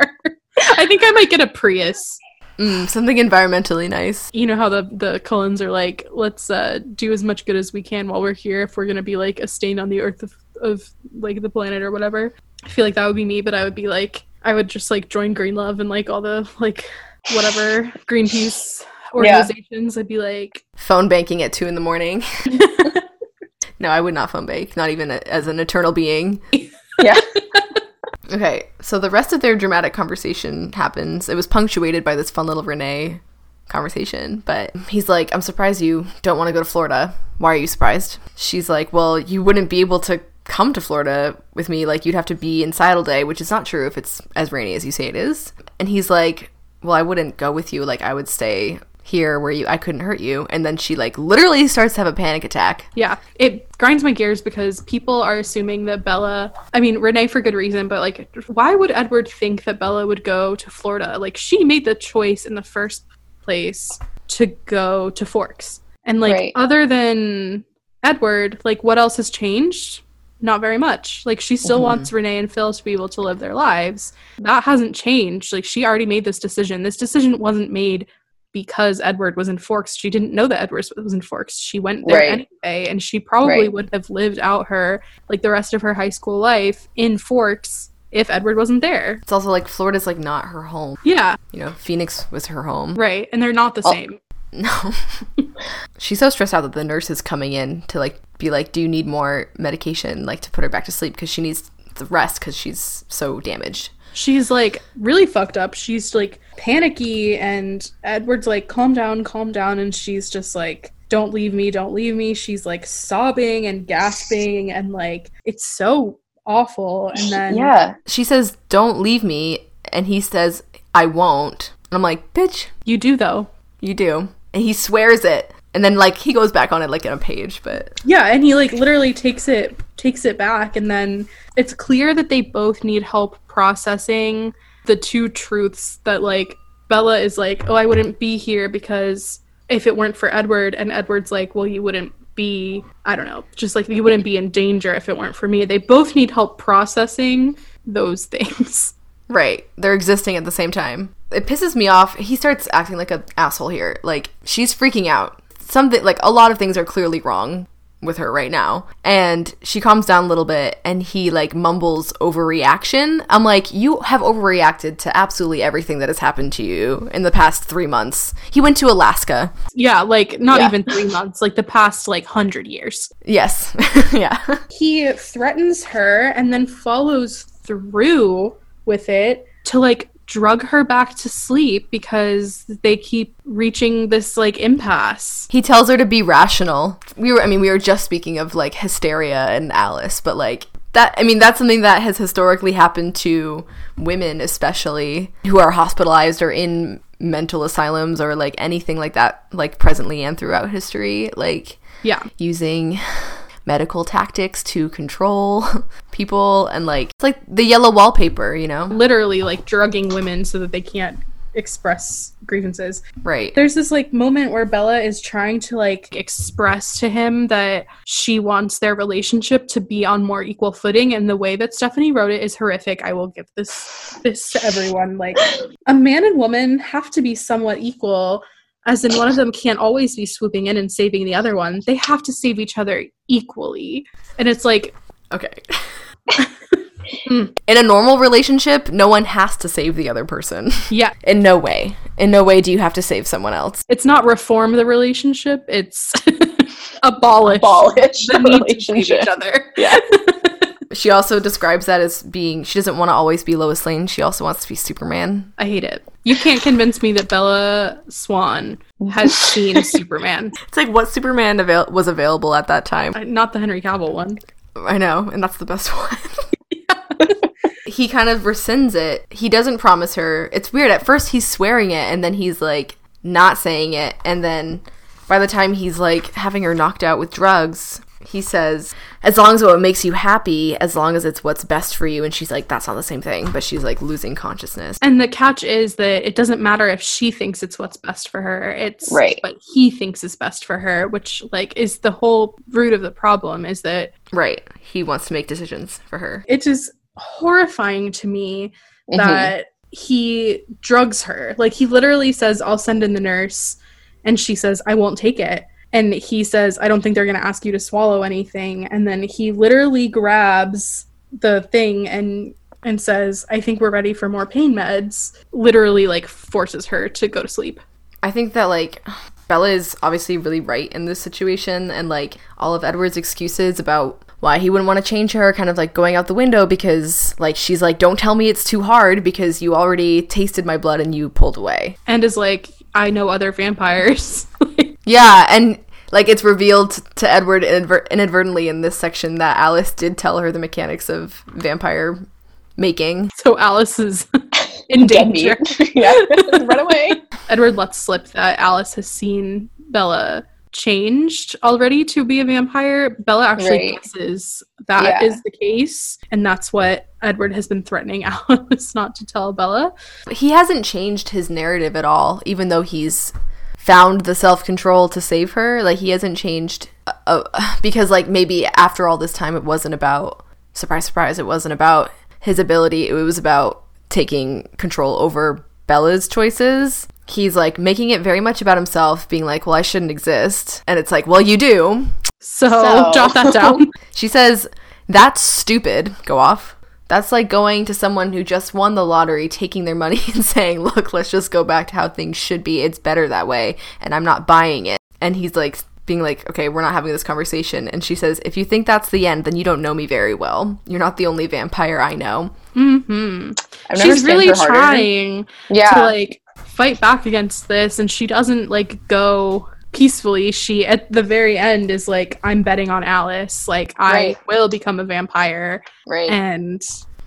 I think I might get a Prius. Mm, something environmentally nice. You know how the the Cullens are like, let's uh, do as much good as we can while we're here. If we're gonna be like a stain on the earth of, of like the planet or whatever, I feel like that would be me. But I would be like, I would just like join Green Love and like all the like whatever Greenpeace organizations. I'd be like, Phone banking at two in the morning. no, I would not phone bank, not even a, as an eternal being. Yeah. Okay, so the rest of their dramatic conversation happens. It was punctuated by this fun little Renee conversation, but he's like, I'm surprised you don't want to go to Florida. Why are you surprised? She's like, Well, you wouldn't be able to come to Florida with me. Like, you'd have to be inside all day, which is not true if it's as rainy as you say it is. And he's like, Well, I wouldn't go with you. Like, I would stay here where you I couldn't hurt you. And then she like literally starts to have a panic attack. yeah, it grinds my gears because people are assuming that Bella. I mean, Renee for good reason, but like, why would Edward think that Bella would go to Florida? Like, she made the choice in the first place to go to Forks. And like Right. other than Edward, like what else has changed? Not very much. Like she still Mhm. wants Renee and Phil to be able to live their lives. That hasn't changed. Like she already made this decision. This decision wasn't made because Edward was in Forks. She didn't know that Edward was in Forks. She went there Right. anyway and she probably Right. would have lived out her like the rest of her high school life in Forks if Edward wasn't there. It's also like Florida's like not her home. Yeah, You know, Phoenix was her home. right. And they're not the Oh. same. No. She's so stressed out that the nurse is coming in to like be like, "Do you need more medication like to put her back to sleep because she needs the rest because she's so damaged." She's like really fucked up. She's like panicky, and Edward's like, calm down, calm down. And she's just like, don't leave me, don't leave me. She's like sobbing and gasping, and like, it's so awful. And then, yeah. She says, "Don't leave me," and he says, "I won't." And I'm like, "Bitch, you do though. you do." And he swears it. And then like he goes back on it like in a page, but Yeah, and he like literally takes it takes it back and then it's clear that they both need help processing the two truths that like Bella is like, "Oh, I wouldn't be here because if it weren't for Edward." And Edward's like, "Well, you wouldn't be, I don't know, just like you wouldn't be in danger if it weren't for me." They both need help processing those things. Right. They're existing at the same time. It pisses me off. He starts acting like an asshole here. Like, she's freaking out. Something, like, a lot of things are clearly wrong with her right now. And she calms down a little bit and he, like, mumbles overreaction. I'm like, you have overreacted to absolutely everything that has happened to you in the past three months. He went to Alaska. Yeah, like not Yeah. even three months, like the past like hundred years. Yes. yeah. He threatens her and then follows through with it to like drug her back to sleep because they keep reaching this like impasse. He tells her to be rational. We were, I mean, we were just speaking of like hysteria and Alice, but like that, I mean, that's something that has historically happened to women, especially who are hospitalized or in mental asylums or like anything like that, like presently and throughout history, like Yeah. using medical tactics to control people and like it's like the yellow wallpaper, you know? Literally like drugging women so that they can't express grievances. Right. There's this like moment where Bella is trying to like express to him that she wants their relationship to be on more equal footing and the way that Stephenie wrote it is horrific. I will give this this to everyone. Like a man and woman have to be somewhat equal as in one of them can't always be swooping in and saving the other one. They have to save each other equally. And it's like Okay. Hmm. In a normal relationship, no one has to save the other person. yeah, In no way. In no way do you have to save someone else. it's not reform the relationship, it's abolish, Abolish the the need to save relationship. each other. Yeah. She also describes that as being she doesn't want to always be Lois Lane. She also wants to be Superman. I hate it. You can't convince me that Bella Swan has seen Superman. It's like what Superman avail- was available at that time. Uh, Not the Henry Cavill one. I know, and that's the best one. he kind of rescinds it. He doesn't promise her. It's weird. At first, he's swearing it, and then he's like not saying it. And then by the time he's like having her knocked out with drugs, he says, as long as what makes you happy, as long as it's what's best for you. And she's like, that's not the same thing. But she's like losing consciousness. And the catch is that it doesn't matter if she thinks it's what's best for her. It's Right. what he thinks is best for her, which like is the whole root of the problem is that Right. He wants to make decisions for her. it is horrifying to me Mhm. that he drugs her. Like he literally says, I'll send in the nurse. And she says, I won't take it. And he says, I don't think they're going to ask you to swallow anything. And then he literally grabs the thing and and says, I think we're ready for more pain meds. Literally, like, forces her to go to sleep. I think that like Bella is obviously really right in this situation, and like all of Edward's excuses about why he wouldn't want to change her, kind of like going out the window because like she's like, "Don't tell me it's too hard because you already tasted my blood and you pulled away." And is like, I know other vampires. Yeah, and like it's revealed to Edward inadver- inadvertently in this section that Alice did tell her the mechanics of vampire making. so Alice is in danger. Yeah. Run away. Edward lets slip that Alice has seen Bella changed already to be a vampire. Bella actually Right. guesses that is Yeah. the case, and that's what Edward has been threatening Alice not to tell Bella. he hasn't changed his narrative at all, even though he's found the self control to save her. Like he hasn't changed uh, uh, because like maybe after all this time, it wasn't about surprise, surprise. It wasn't about his ability. It was about taking control over Bella's choices. He's like making it very much about himself, being like, "Well, I shouldn't exist," and it's like, "Well, you do." So, So- jot that down. She says, That's stupid. Go off. That's like going to someone who just won the lottery, taking their money and saying, Look, let's just go back to how things should be. It's better that way. And I'm not buying it. And he's like, being like, Okay, we're not having this conversation. And she says, If you think that's the end, then you don't know me very well. You're not the only vampire I know. hmm I've never She's really stamped her harder. trying Yeah. to like fight back against this, and she doesn't like go peacefully. She at the very end is like, "I'm betting on Alice. Like, I will become a vampire." right. and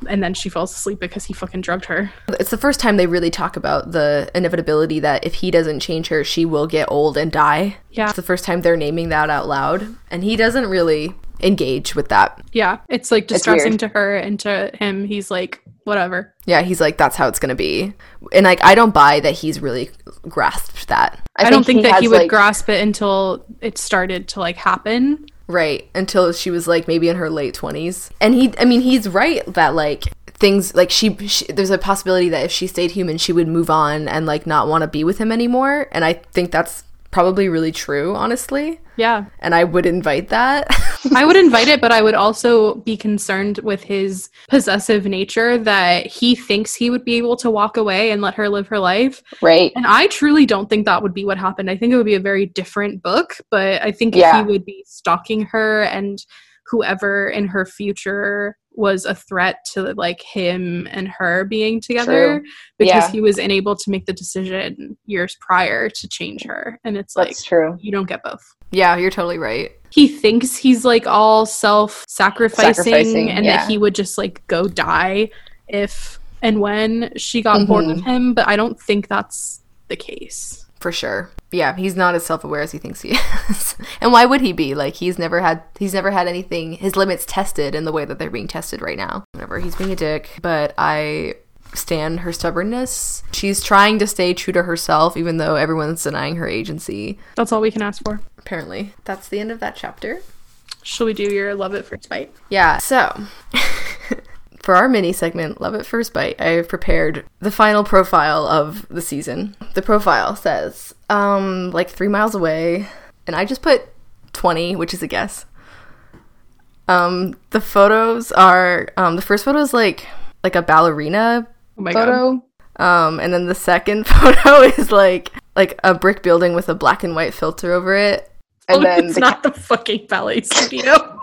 and then she falls asleep because he fucking drugged her. It's the first time they really talk about the inevitability that if he doesn't change her, she will get old and die. Yeah. It's the first time they're naming that out loud. And he doesn't really engage with that. Yeah, it's like distressing weird. to her and to him. He's like, whatever. Yeah, he's like, that's how it's gonna be, and like, I don't buy that he's really grasped that, I, don't think that he would like- grasp it until it started to like happen. right? Until she was like maybe in her late twenties, and he, I mean, he's right that like things like she, she there's a possibility that if she stayed human she would move on and like not want to be with him anymore and i think that's probably really true honestly Yeah. and i would invite that I would invite it, but I would also be concerned with his possessive nature that he thinks he would be able to walk away and let her live her life. Right. And I truly don't think that would be what happened. I think it would be a very different book, but I think Yeah. he would be stalking her and whoever in her future was a threat to like him and her being together because Yeah. he was unable to make the decision years prior to change her. And it's like That's true. you don't get both yeah you're totally right he thinks he's like all self-sacrificing Sacrificing, and yeah. that he would just like go die if and when she got bored Mm-hmm. of him but i don't think that's the case for sure. Yeah he's not as self-aware as he thinks he is. And why would he be? Like he's never had he's never had anything his limits tested in the way that they're being tested right now. Whenever he's being a dick but i stand her stubbornness. She's trying to stay true to herself even though everyone's denying her agency. That's all we can ask for. Apparently. That's the end of that chapter. Shall we do your love it first bite yeah so for our mini segment love at first bite i have prepared the final profile of the season. The profile says um like three miles away and i just put 20 which is a guess. Um the photos are um the first photo is like like a ballerina oh my god. Photo. um and then the second photo is like like a brick building with a black and white filter over it. And oh, then it's the, not the fucking ballet studio.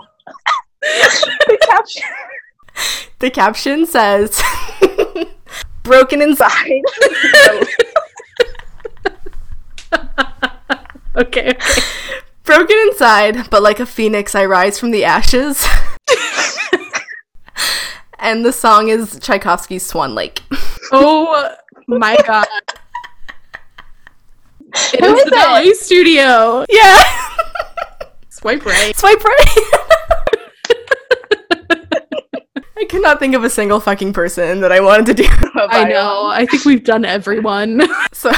The caption the caption says broken inside okay okay broken inside, but like a phoenix, I rise from the ashes. and the song is Tchaikovsky's Swan Lake. oh my god it Who is is the it? ballet studio Yeah. swipe right Swipe right. I cannot think of a single fucking person that I wanted to do. I know. I think we've done everyone. So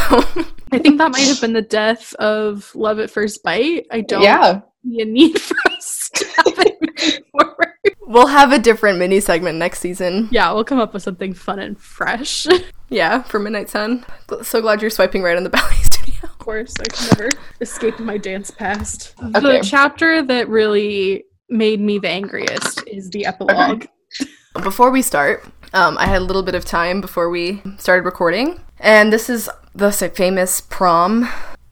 I think that might have been the death of Love at First Bite. I don't Yeah. see a need for us to have it forward. we'll have a different mini segment next season. Yeah, we'll come up with something fun and fresh. Yeah, for Midnight Sun. So glad you're swiping right on the ballet studio. Of course, I can never escape my dance past. Okay. The chapter that really made me the angriest is the epilogue. Before we start, um, I had a little bit of time before we started recording, and this is the famous prom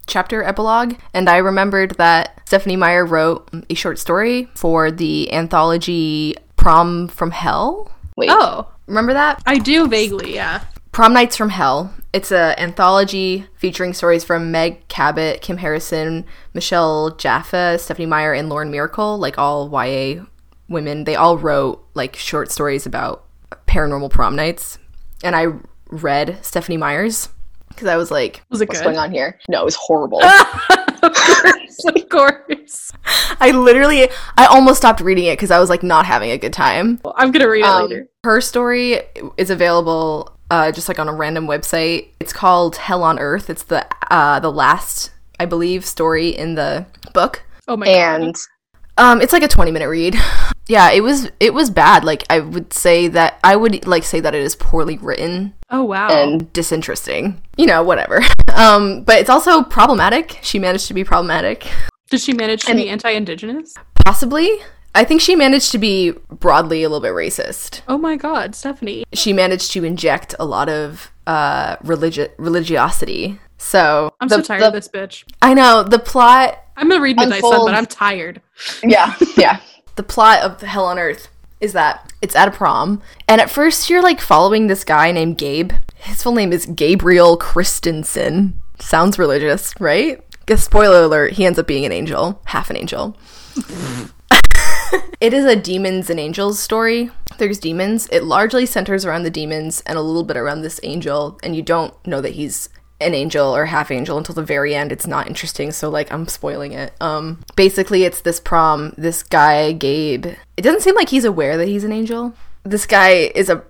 chapter epilogue. And I remembered that Stephenie Meyer wrote a short story for the anthology Prom from Hell. Wait. Oh, Remember that? I do vaguely, yeah. Prom Nights from Hell. It's an anthology featuring stories from Meg Cabot, Kim Harrison, Michele Jaffe, Stephenie Meyer, and Lauren Myracle, like all YA women. They all wrote like short stories about paranormal prom nights. And I read Stephenie Meyer's because I was like, Was it What's good? going on here? No, it was horrible. of course, of course. I literally, I almost stopped reading it because I was like not having a good time. Well, I'm gonna read it Um, later. Her story is available uh, just like on a random website. It's called Hell on Earth. It's the uh, the last, I believe, story in the book. Oh my god. and Um, it's like a twenty minute read. Yeah, it was it was bad. Like I would say that I would like say that it is poorly written, Oh wow. and disinteresting. You know, whatever. Um, but it's also problematic. She managed to be problematic. Did she manage to and- be anti-indigenous? Possibly. I think she managed to be broadly a little bit racist. Oh my god, Stephenie. She managed to inject a lot of uh religi- religiosity. So I'm The- so tired the- of this bitch. I know the plot I'm gonna read Midnight Sun, Unfold. but I'm tired. yeah, yeah. the plot of Hell on Earth is that it's at a prom, and at first you're like following this guy named Gabe. His full name is Gabriel Christensen. Sounds religious, right? Guess spoiler alert, he ends up being an angel, half an angel. it is a demons and angels story. There's demons. It largely centers around the demons and a little bit around this angel, and you don't know that he's an angel or half angel until the very end. It's not interesting, so like I'm spoiling it. Um basically it's this prom, this guy Gabe. It doesn't seem like he's aware that he's an angel. This guy is a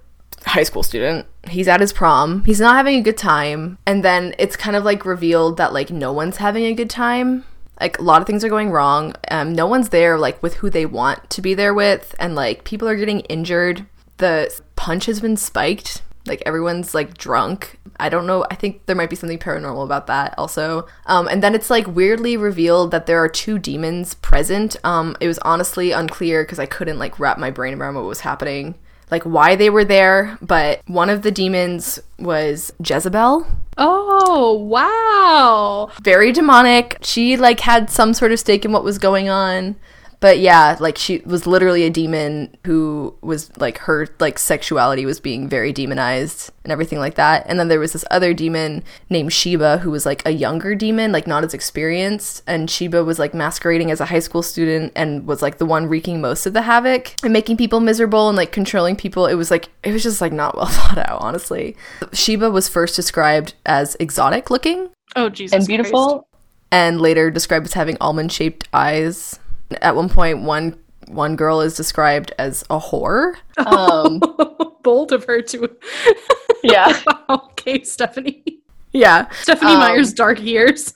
high school student. He's at his prom. He's not having a good time. And then it's kind of like revealed that like no one's having a good time. Like a lot of things are going wrong. Um, no one's there like with who they want to be there with, and like people are getting injured. the punch has been spiked. Like everyone's like drunk. I don't know. I think there might be something paranormal about that also. Um, and then it's like weirdly revealed that there are two demons present. Um, it was honestly unclear because I couldn't like wrap my brain around what was happening, like why they were there. But one of the demons was Jezebel, Oh, wow. very demonic. She like had some sort of stake in what was going on. But yeah, like she was literally a demon who was like her like sexuality was being very demonized and everything like that. And then there was this other demon named Sheba who was like a younger demon, like not as experienced. And Sheba was like masquerading as a high school student and was like the one wreaking most of the havoc and making people miserable and like controlling people. It was like it was just like not well thought out, honestly. Sheba was first described as exotic looking Oh, Jesus. and beautiful. and later described as having almond shaped eyes. At one point, one one girl is described as a whore. Um, Bold of her to. yeah. okay, Stephenie. Yeah, Stephenie Um, Meyer's dark years.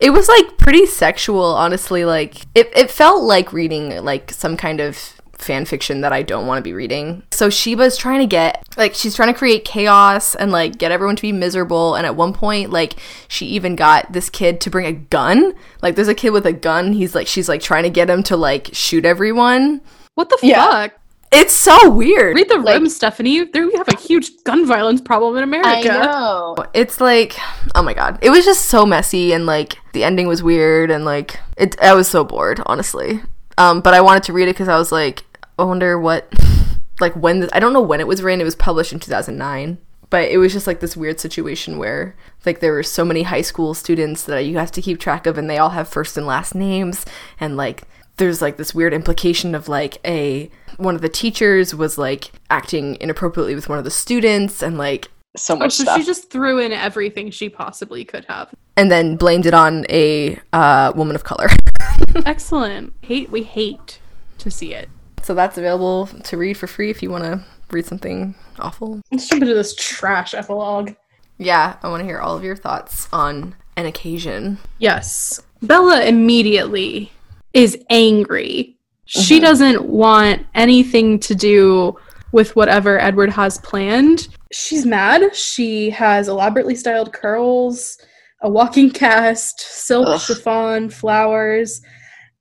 it was like pretty sexual, honestly. Like it, it felt like reading like some kind of fan fiction that I don't want to be reading. So Sheba's trying to get like she's trying to create chaos and like get everyone to be miserable. And at one point, like she even got this kid to bring a gun. Like there's a kid with a gun. He's like she's like trying to get him to like shoot everyone. What the Yeah. fuck? It's so weird. Read the Like- room, Stephenie. There we have a huge gun violence problem in America. I America. know. It's like, oh my god, it was just so messy and like the ending was weird and like it. I was so bored, honestly. Um, but I wanted to read it because I was like, I wonder what, like when th- I don't know when it was written. It was published in two thousand nine, but it was just like this weird situation where like there were so many high school students that you have to keep track of, and they all have first and last names, and like there's like this weird implication of like a one of the teachers was like acting inappropriately with one of the students and like So Oh, much so stuff. she just threw in everything she possibly could have. and then blamed it on a uh, woman of color. Excellent. Hate we hate to see it. So that's available to read for free if you want to read something awful. Let's jump into this trash epilogue. Yeah, I want to hear all of your thoughts on an occasion. Yes. Bella immediately is angry. She mm-hmm. doesn't want anything to do with whatever Edward has planned. She's mad. She has elaborately styled curls, a walking cast, silk Ugh. chiffon, flowers,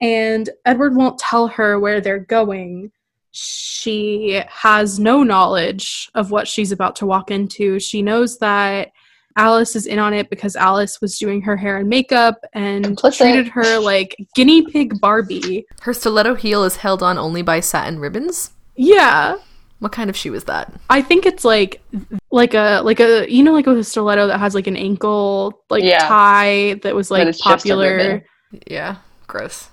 and Edward won't tell her where they're going. She has no knowledge of what she's about to walk into. She knows that Alice is in on it because Alice was doing her hair and makeup and Complicit. treated her like guinea pig Barbie. Her stiletto heel is held on only by satin ribbons. Yeah. What kind of shoe is that? I think it's like like a like a you know like with a stiletto that has like an ankle like Yeah. tie that was like it's just a popular. Yeah, gross.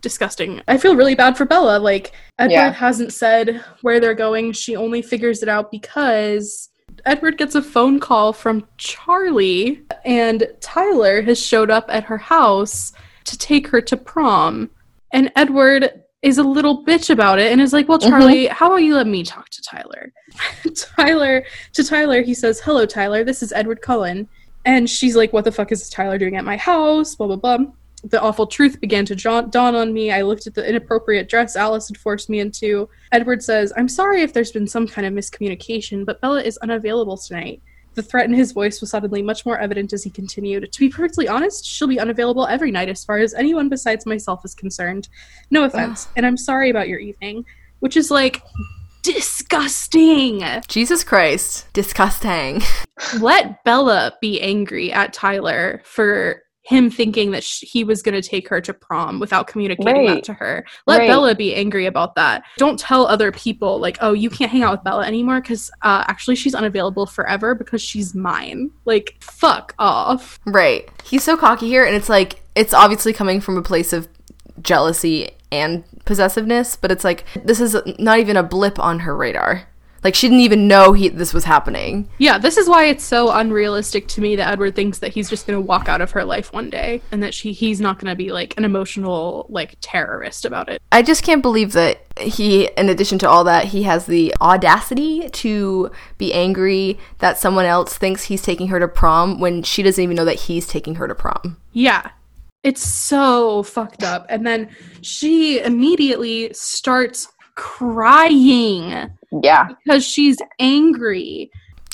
Disgusting. I feel really bad for Bella. Like Edward Yeah. hasn't said where they're going. She only figures it out because Edward gets a phone call from Charlie and Tyler has showed up at her house to take her to prom. And Edward is a little bitch about it and is like, "Well, mm-hmm. Charlie, how about you let me talk to Tyler?" Tyler to Tyler, he says, "Hello, Tyler. This is Edward Cullen." And she's like, "What the fuck is Tyler doing at my house?" Blah blah blah. The awful truth began to dawn on me. I looked at the inappropriate dress Alice had forced me into. Edward says, "I'm sorry if there's been some kind of miscommunication, but Bella is unavailable tonight." The threat in his voice was suddenly much more evident as he continued. To be perfectly honest, she'll be unavailable every night as far as anyone besides myself is concerned. No offense, and I'm sorry about your evening. Which is like disgusting. Jesus Christ. Disgusting. Let Bella be angry at Tyler for him thinking that sh- he was going to take her to prom without communicating that to her. Let Right. Bella be angry about that. Don't tell other people like, "Oh, you can't hang out with Bella anymore because uh, actually she's unavailable forever because she's mine." Like, fuck off. Right. He's so cocky here, and it's like, it's obviously coming from a place of jealousy and possessiveness, but it's like, this is not even a blip on her radar. Like, she didn't even know he, this was happening. Yeah, this is why it's so unrealistic to me that Edward thinks that he's just going to walk out of her life one day and that she he's not going to be like an emotional like terrorist about it. I just can't believe that he, in addition to all that, he has the audacity to be angry that someone else thinks he's taking her to prom when she doesn't even know that he's taking her to prom. Yeah. It's so fucked up. And then she immediately starts crying. Yeah. because she's angry.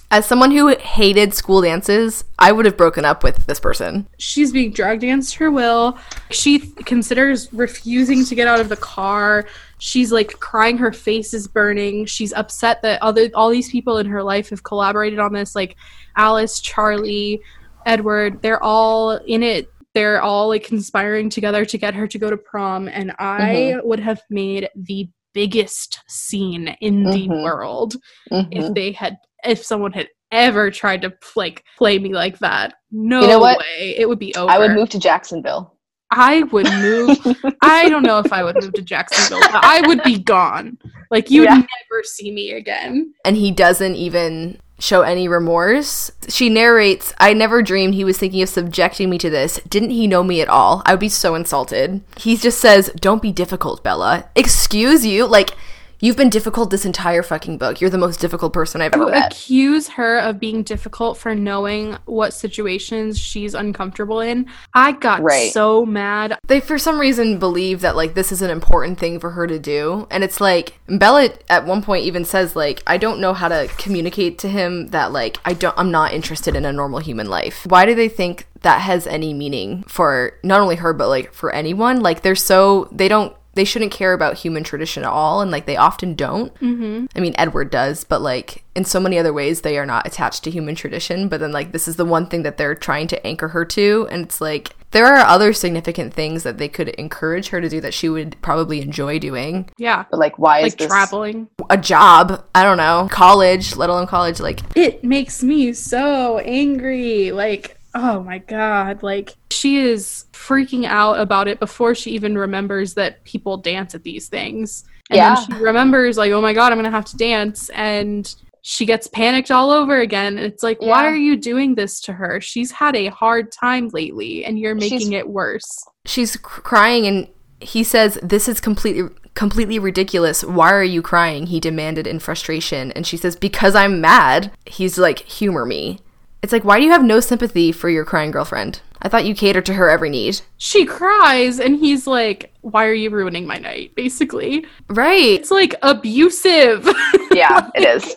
As someone who hated school dances, I would have broken up with this person. She's being dragged against her will. She th- considers refusing to get out of the car. She's like crying her face is burning. She's upset that other all these people in her life have collaborated on this like Alice, Charlie, Edward, they're all in it. They're all like conspiring together to get her to go to prom and I mm-hmm. would have made the biggest scene in the Mhm. world Mhm. if they had if someone had ever tried to like play me like that no You know way it would be over I would move to Jacksonville. I would move i don't know if i would move to jacksonville but i would be gone like you'd Yeah. never see me again and he doesn't even show any remorse. She narrates, I never dreamed he was thinking of subjecting me to this. Didn't he know me at all? I would be so insulted. He just says, Don't be difficult, Bella. Excuse you? Like, you've been difficult this entire fucking book. You're the most difficult person I've ever met. accuse her of being difficult for knowing what situations she's uncomfortable in i got Right. so mad They, for some reason, believe that, like, this is an important thing for her to do. And it's like, Bella at one point even says, like, I don't know how to communicate to him that, like, I don't, I'm not interested in a normal human life. Why do they think that has any meaning for not only her, but, like, for anyone? Like, they're so, they don't, they shouldn't care about human tradition at all. And, like, they often don't. mm-hmm. I mean, Edward does, but like in so many other ways, they are not attached to human tradition. But then, like, this is the one thing that they're trying to anchor her to. And it's like, there are other significant things that they could encourage her to do that she would probably enjoy doing. yeah But like, why is like this? traveling A job, I don't know, college, let alone college. Like, it makes me so angry. Like, oh my god, like she is freaking out about it before she even remembers that people dance at these things. And Yeah. then she remembers like, oh my god, I'm gonna have to dance and she gets panicked all over again. And it's like, why are you doing this to her? She's had a hard time lately and you're making She's- it worse. she's crying and he says this is completely completely ridiculous why are you crying he demanded in frustration and she says because i'm mad he's like humor me it's like why do you have no sympathy for your crying girlfriend i thought you catered to her every need She cries and he's like, why are you ruining my night? Basically. right It's like abusive. Yeah, it is.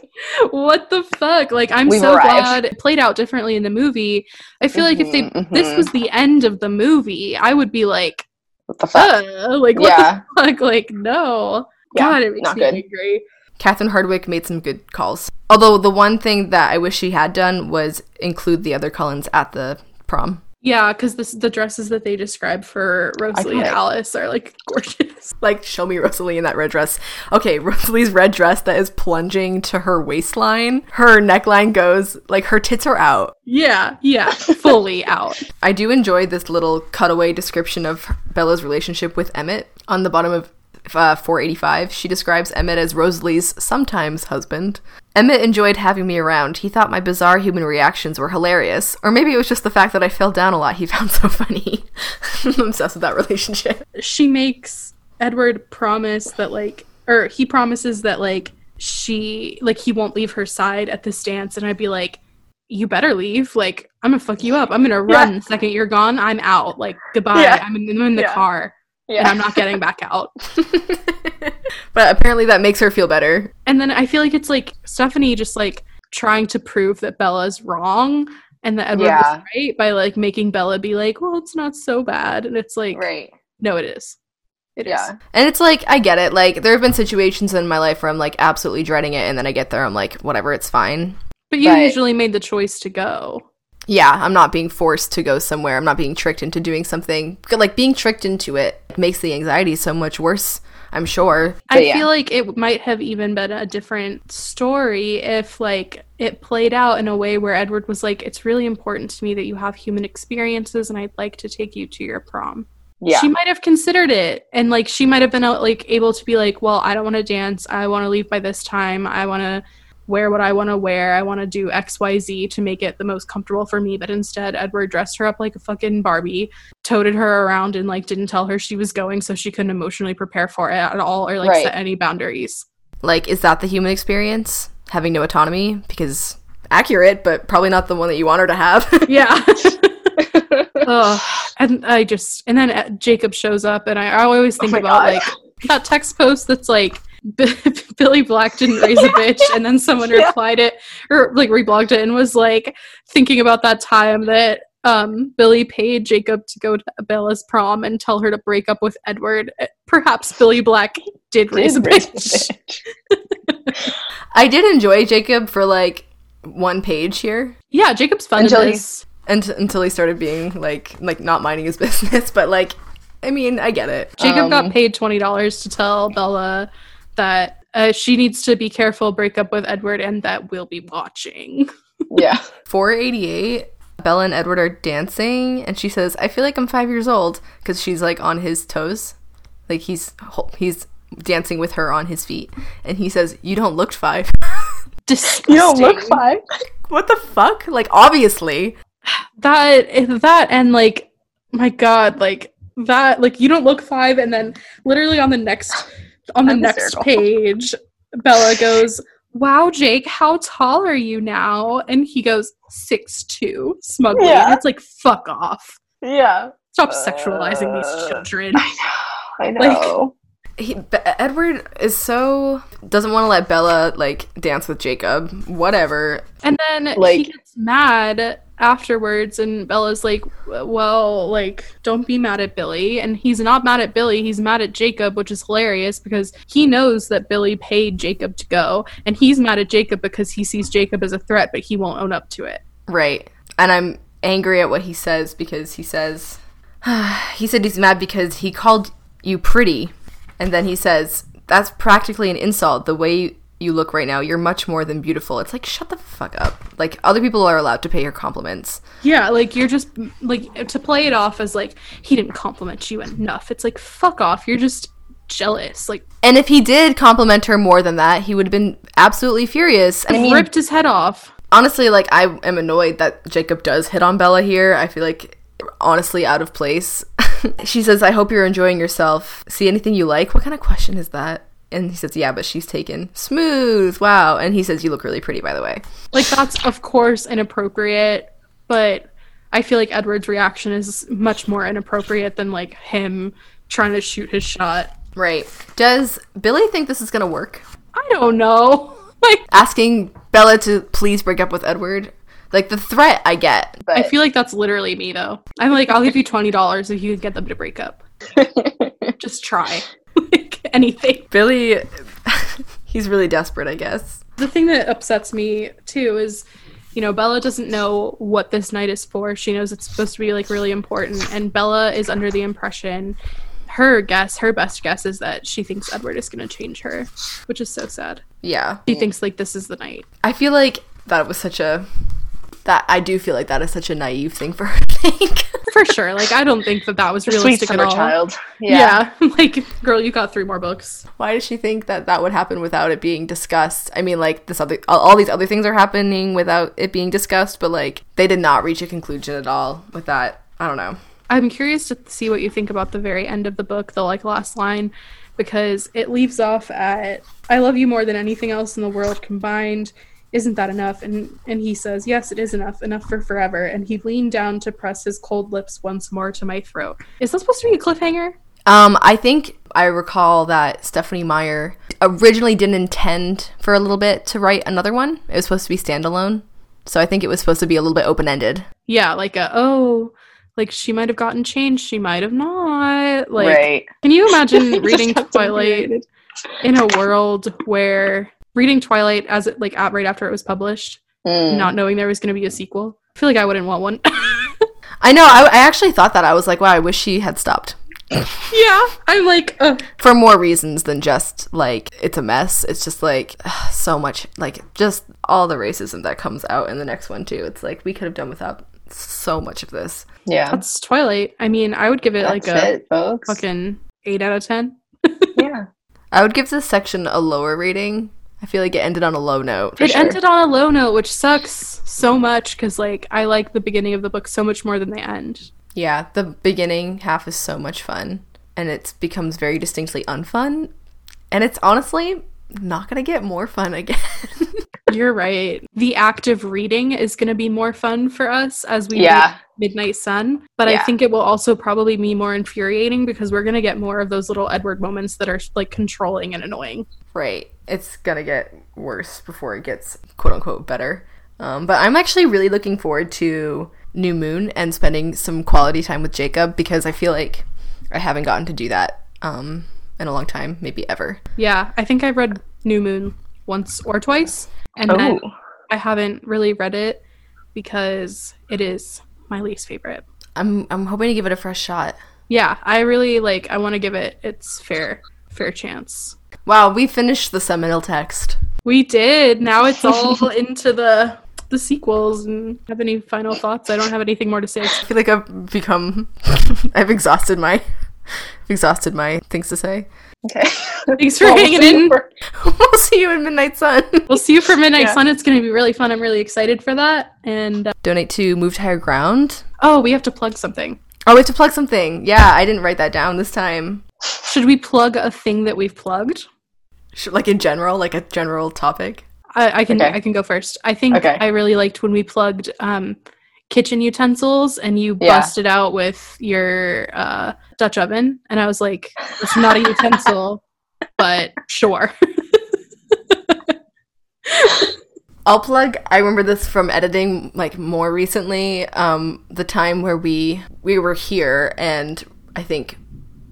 what the fuck? Like, I'm We've so arrived. glad it played out differently in the movie. I feel like if they Mhm, this mhm. was the end of the movie, I would be like, What the fuck? uh, like what yeah, the fuck? Like, no. Yeah, God, it makes not me good. angry. Catherine hardwicke made some good calls. Although the one thing that i wish she had done was include the other cullens at the prom. Yeah, because the dresses that they describe for Rosalie and Alice are like gorgeous. like show me rosalie in that red dress. Okay rosalie's red dress that is plunging to her waistline her neckline goes like her tits are out. Yeah, yeah, fully out. I do enjoy this little cutaway description of Bella's relationship with Emmett. On the bottom of uh, 485. She describes Emmett as Rosalie's sometimes husband. Emmett enjoyed having me around. He thought my bizarre human reactions were hilarious. Or maybe it was just the fact that I fell down a lot he found so funny. I'm obsessed with that relationship. she makes Edward promise that like or he promises that like she like he won't leave her side at this dance and I'd be like you better leave like I'm gonna fuck you up I'm gonna run the second you're gone I'm out like goodbye Yeah. I'm, in, I'm in the Yeah. car and. I'm not getting back out but apparently that makes her feel better. and then I feel like it's like Stephenie just like trying to prove that Bella's wrong and that Edward Yeah. was right by like making Bella be like well it's not so bad and it's like right. no it is It is. Yeah. And it's like, I get it. Like, there have been situations in my life where I'm like absolutely dreading it, and then I get there, I'm like, whatever, it's fine. but you Right. usually made the choice to go Yeah, I'm not being forced to go somewhere. I'm not being tricked into doing something. Like, being tricked into it makes the anxiety so much worse, I'm sure. I yeah. feel like it might have even been a different story if like it played out in a way where Edward was like, "It's really important to me that you have human experiences, and I'd like to take you to your prom." Yeah. She might have considered it, and like she might have been uh, like able to be like, "Well, I don't want to dance. I want to leave by this time. I want to." Wear what I want to wear. I want to do XYZ to make it the most comfortable for me. But instead, Edward dressed her up like a fucking Barbie, toted her around, and like didn't tell her she was going so she couldn't emotionally prepare for it at all or like Right. set any boundaries. Like, is that the human experience? Having no autonomy? Because accurate, but probably not the one that you want her to have. Yeah. Ugh. and I just, and then uh, Jacob shows up, and I, I always think Oh about God. like that text post that's like, Billy Black didn't raise a bitch, and then someone Yeah. replied it or like reblogged it and was like thinking about that time that um, Billy paid Jacob to go to Bella's prom and tell her to break up with Edward. Uh, Perhaps Billy Black did raise a Did raise bitch. bitch. I did enjoy Jacob for like one page here. Yeah, Jacob's fun Until in he- this. and until he started being like like not minding his business but like i mean i get it Jacob Um, got paid twenty dollars to tell Bella that uh, she needs to be careful, break up with Edward, and that we'll be watching. Yeah. 488 bella and edward are dancing and she says i feel like i'm five years old because she's like on his toes like he's he's dancing with her on his feet and he says you don't look five Disgusting. You don't look five. what the fuck like obviously that that and like my god like that like you don't look five and then literally on the next on the next page bella goes wow jake how tall are you now and he goes six two smugly Yeah. and it's like fuck off Yeah. stop sexualizing these Uh, children I know. Like- he, Be- edward is so doesn't want to let bella like dance with jacob whatever And then like, he gets mad afterwards, and Bella's like, "Well, like, don't be mad at Billy." And he's not mad at Billy; he's mad at Jacob, which is hilarious because he knows that Billy paid Jacob to go, and he's mad at Jacob because he sees Jacob as a threat, but he won't own up to it. Right. And I'm angry at what he says because he says he said he's mad because he called you pretty and then he says that's practically an insult the way you look right now you're much more than beautiful it's like shut the fuck up like other people are allowed to pay her compliments Yeah, like you're just like to play it off as like he didn't compliment you enough. It's like fuck off. You're just jealous. Like and if he did compliment her more than that he would have been absolutely furious and mean- ripped his head off. honestly like i am annoyed that jacob does hit on bella here i feel like honestly out of place she says i hope you're enjoying yourself. See anything you like? What kind of question is that? And he says yeah but she's taken smooth. Wow. And he says you look really pretty by the way. Like that's of course inappropriate, but I feel like Edward's reaction is much more inappropriate than like him trying to shoot his shot. right. Does billy think this is gonna work? I don't know. Like asking bella to please break up with edward like the threat i get But I feel like that's literally me though. I'm like, I'll give you twenty dollars if you can get them to break up. Just try. like anything. billy he's really desperate i guess The thing that upsets me too is, you know, Bella doesn't know what this night is for. She knows it's supposed to be like really important, and Bella is under the impression her guess, her best guess is that she thinks Edward is going to change her, which is so sad. yeah She thinks like this is the night. I feel like that was such a that I do feel like that is such a naive thing for her to think. For sure. Like I don't think that that was sweet realistic at summer all. child. Yeah. like girl, you got three more books. Why does she think that that would happen without it being discussed? I mean, like this other all, all these other things are happening without it being discussed, but like they did not reach a conclusion at all with that. I don't know. I'm curious to see what you think about the very end of the book, the like last line, because it leaves off at "I love you more than anything else in the world combined." Isn't that enough? And and he says, "Yes, it is enough, enough for forever." And he leaned down to press his cold lips once more to my throat. Is that supposed to be a cliffhanger? Um, I think I recall that Stephenie Meyer originally didn't intend for a little bit to write another one. It was supposed to be standalone, so I think it was supposed to be a little bit open ended. Yeah, like a oh, like she might have gotten changed, she might have not. Like, right. can you imagine reading Twilight? in a world where reading Twilight as it like at, right after it was published, Mm. not knowing there was going to be a sequel. I feel like I wouldn't want one. I know. I, I actually thought that. I was like, wow, I wish she had stopped. yeah, I'm like, ugh. for more reasons than just like it's a mess. It's just like so much like just all the racism that comes out in the next one too. It's like we could have done without so much of this. Yeah. that's Twilight. I mean, I would give it That's like a it, folks. fucking eight out of ten. yeah. I would give this section a lower rating. I feel like it ended on a low note. It sure. ended on a low note, which sucks so much because like I like the beginning of the book so much more than the end. Yeah, the beginning half is so much fun and it becomes very distinctly unfun. And it's honestly not going to get more fun again. You're right. The act of reading is going to be more fun for us as we Yeah. read Midnight Sun, but I think it will also probably be more infuriating because we're going to get more of those little Edward moments that are like controlling and annoying. Right. It's gonna get worse before it gets quote unquote better. Um, but I'm actually really looking forward to New Moon and spending some quality time with Jacob because I feel like I haven't gotten to do that um, in a long time, maybe ever. Yeah, I think I've read New Moon once or twice, and then Oh, I haven't really read it because it is my least favorite. I'm I'm hoping to give it a fresh shot. Yeah, I really like. I want to give it its fair fair chance. Wow, we finished the seminal text. We did. Now it's all into the the sequels. And have any final thoughts? I don't have anything more to say. I feel like I've become I've exhausted my I've exhausted my things to say. okay. Thanks for Well, we'll hanging in. for- we'll see you in Midnight Sun. We'll see you for Midnight Yeah. Sun. It's going to be really fun. I'm really excited for that. And uh, Donate to Move to Higher Ground. oh, we have to plug something. Oh, we have to plug something. Yeah, I didn't write that down this time. Should we plug a thing that we've plugged? Sh- Like in general, like a general topic. I, I can Okay. I can go first. I think Okay. I really liked when we plugged um, kitchen utensils and you Yeah. busted out with your uh, Dutch oven, and I was like, "It's not a utensil, but sure." I'll plug. I remember this from editing, like more recently. Um, the time where we we were here, and I think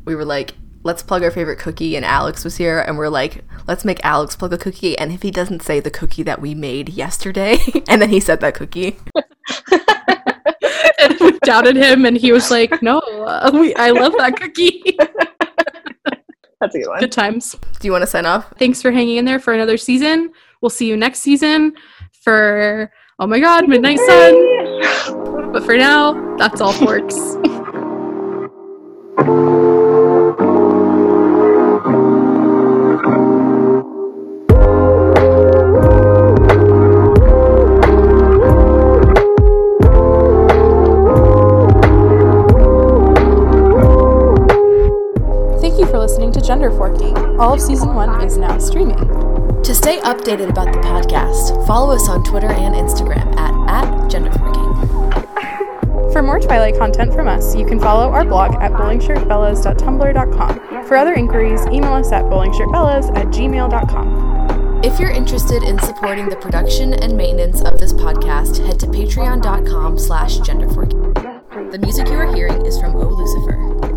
we were like, let's plug our favorite cookie, and Alex was here, and we're like, let's make Alex plug a cookie, and if he doesn't say the cookie that we made yesterday, and then he said that cookie, and we doubted him, and he was like, "No, uh, we, I love that cookie." That's a good one. Good times. do you want to sign off? Thanks for hanging in there for another season. We'll see you next season for oh my god, Midnight Sun. But for now, that's all forks. Thank you for listening to Gender Forking. All of season one is now streaming. To stay updated about the podcast, follow us on Twitter and Instagram at, at genderforking. For more Twilight content from us, you can follow our blog at bowlingshirtbellas.tumblr.com. For other inquiries, email us at bowlingshirtbellas at gmail.com. If you're interested in supporting the production and maintenance of this podcast, head to patreon.com slash genderforking. The music you are hearing is from O Lucifer.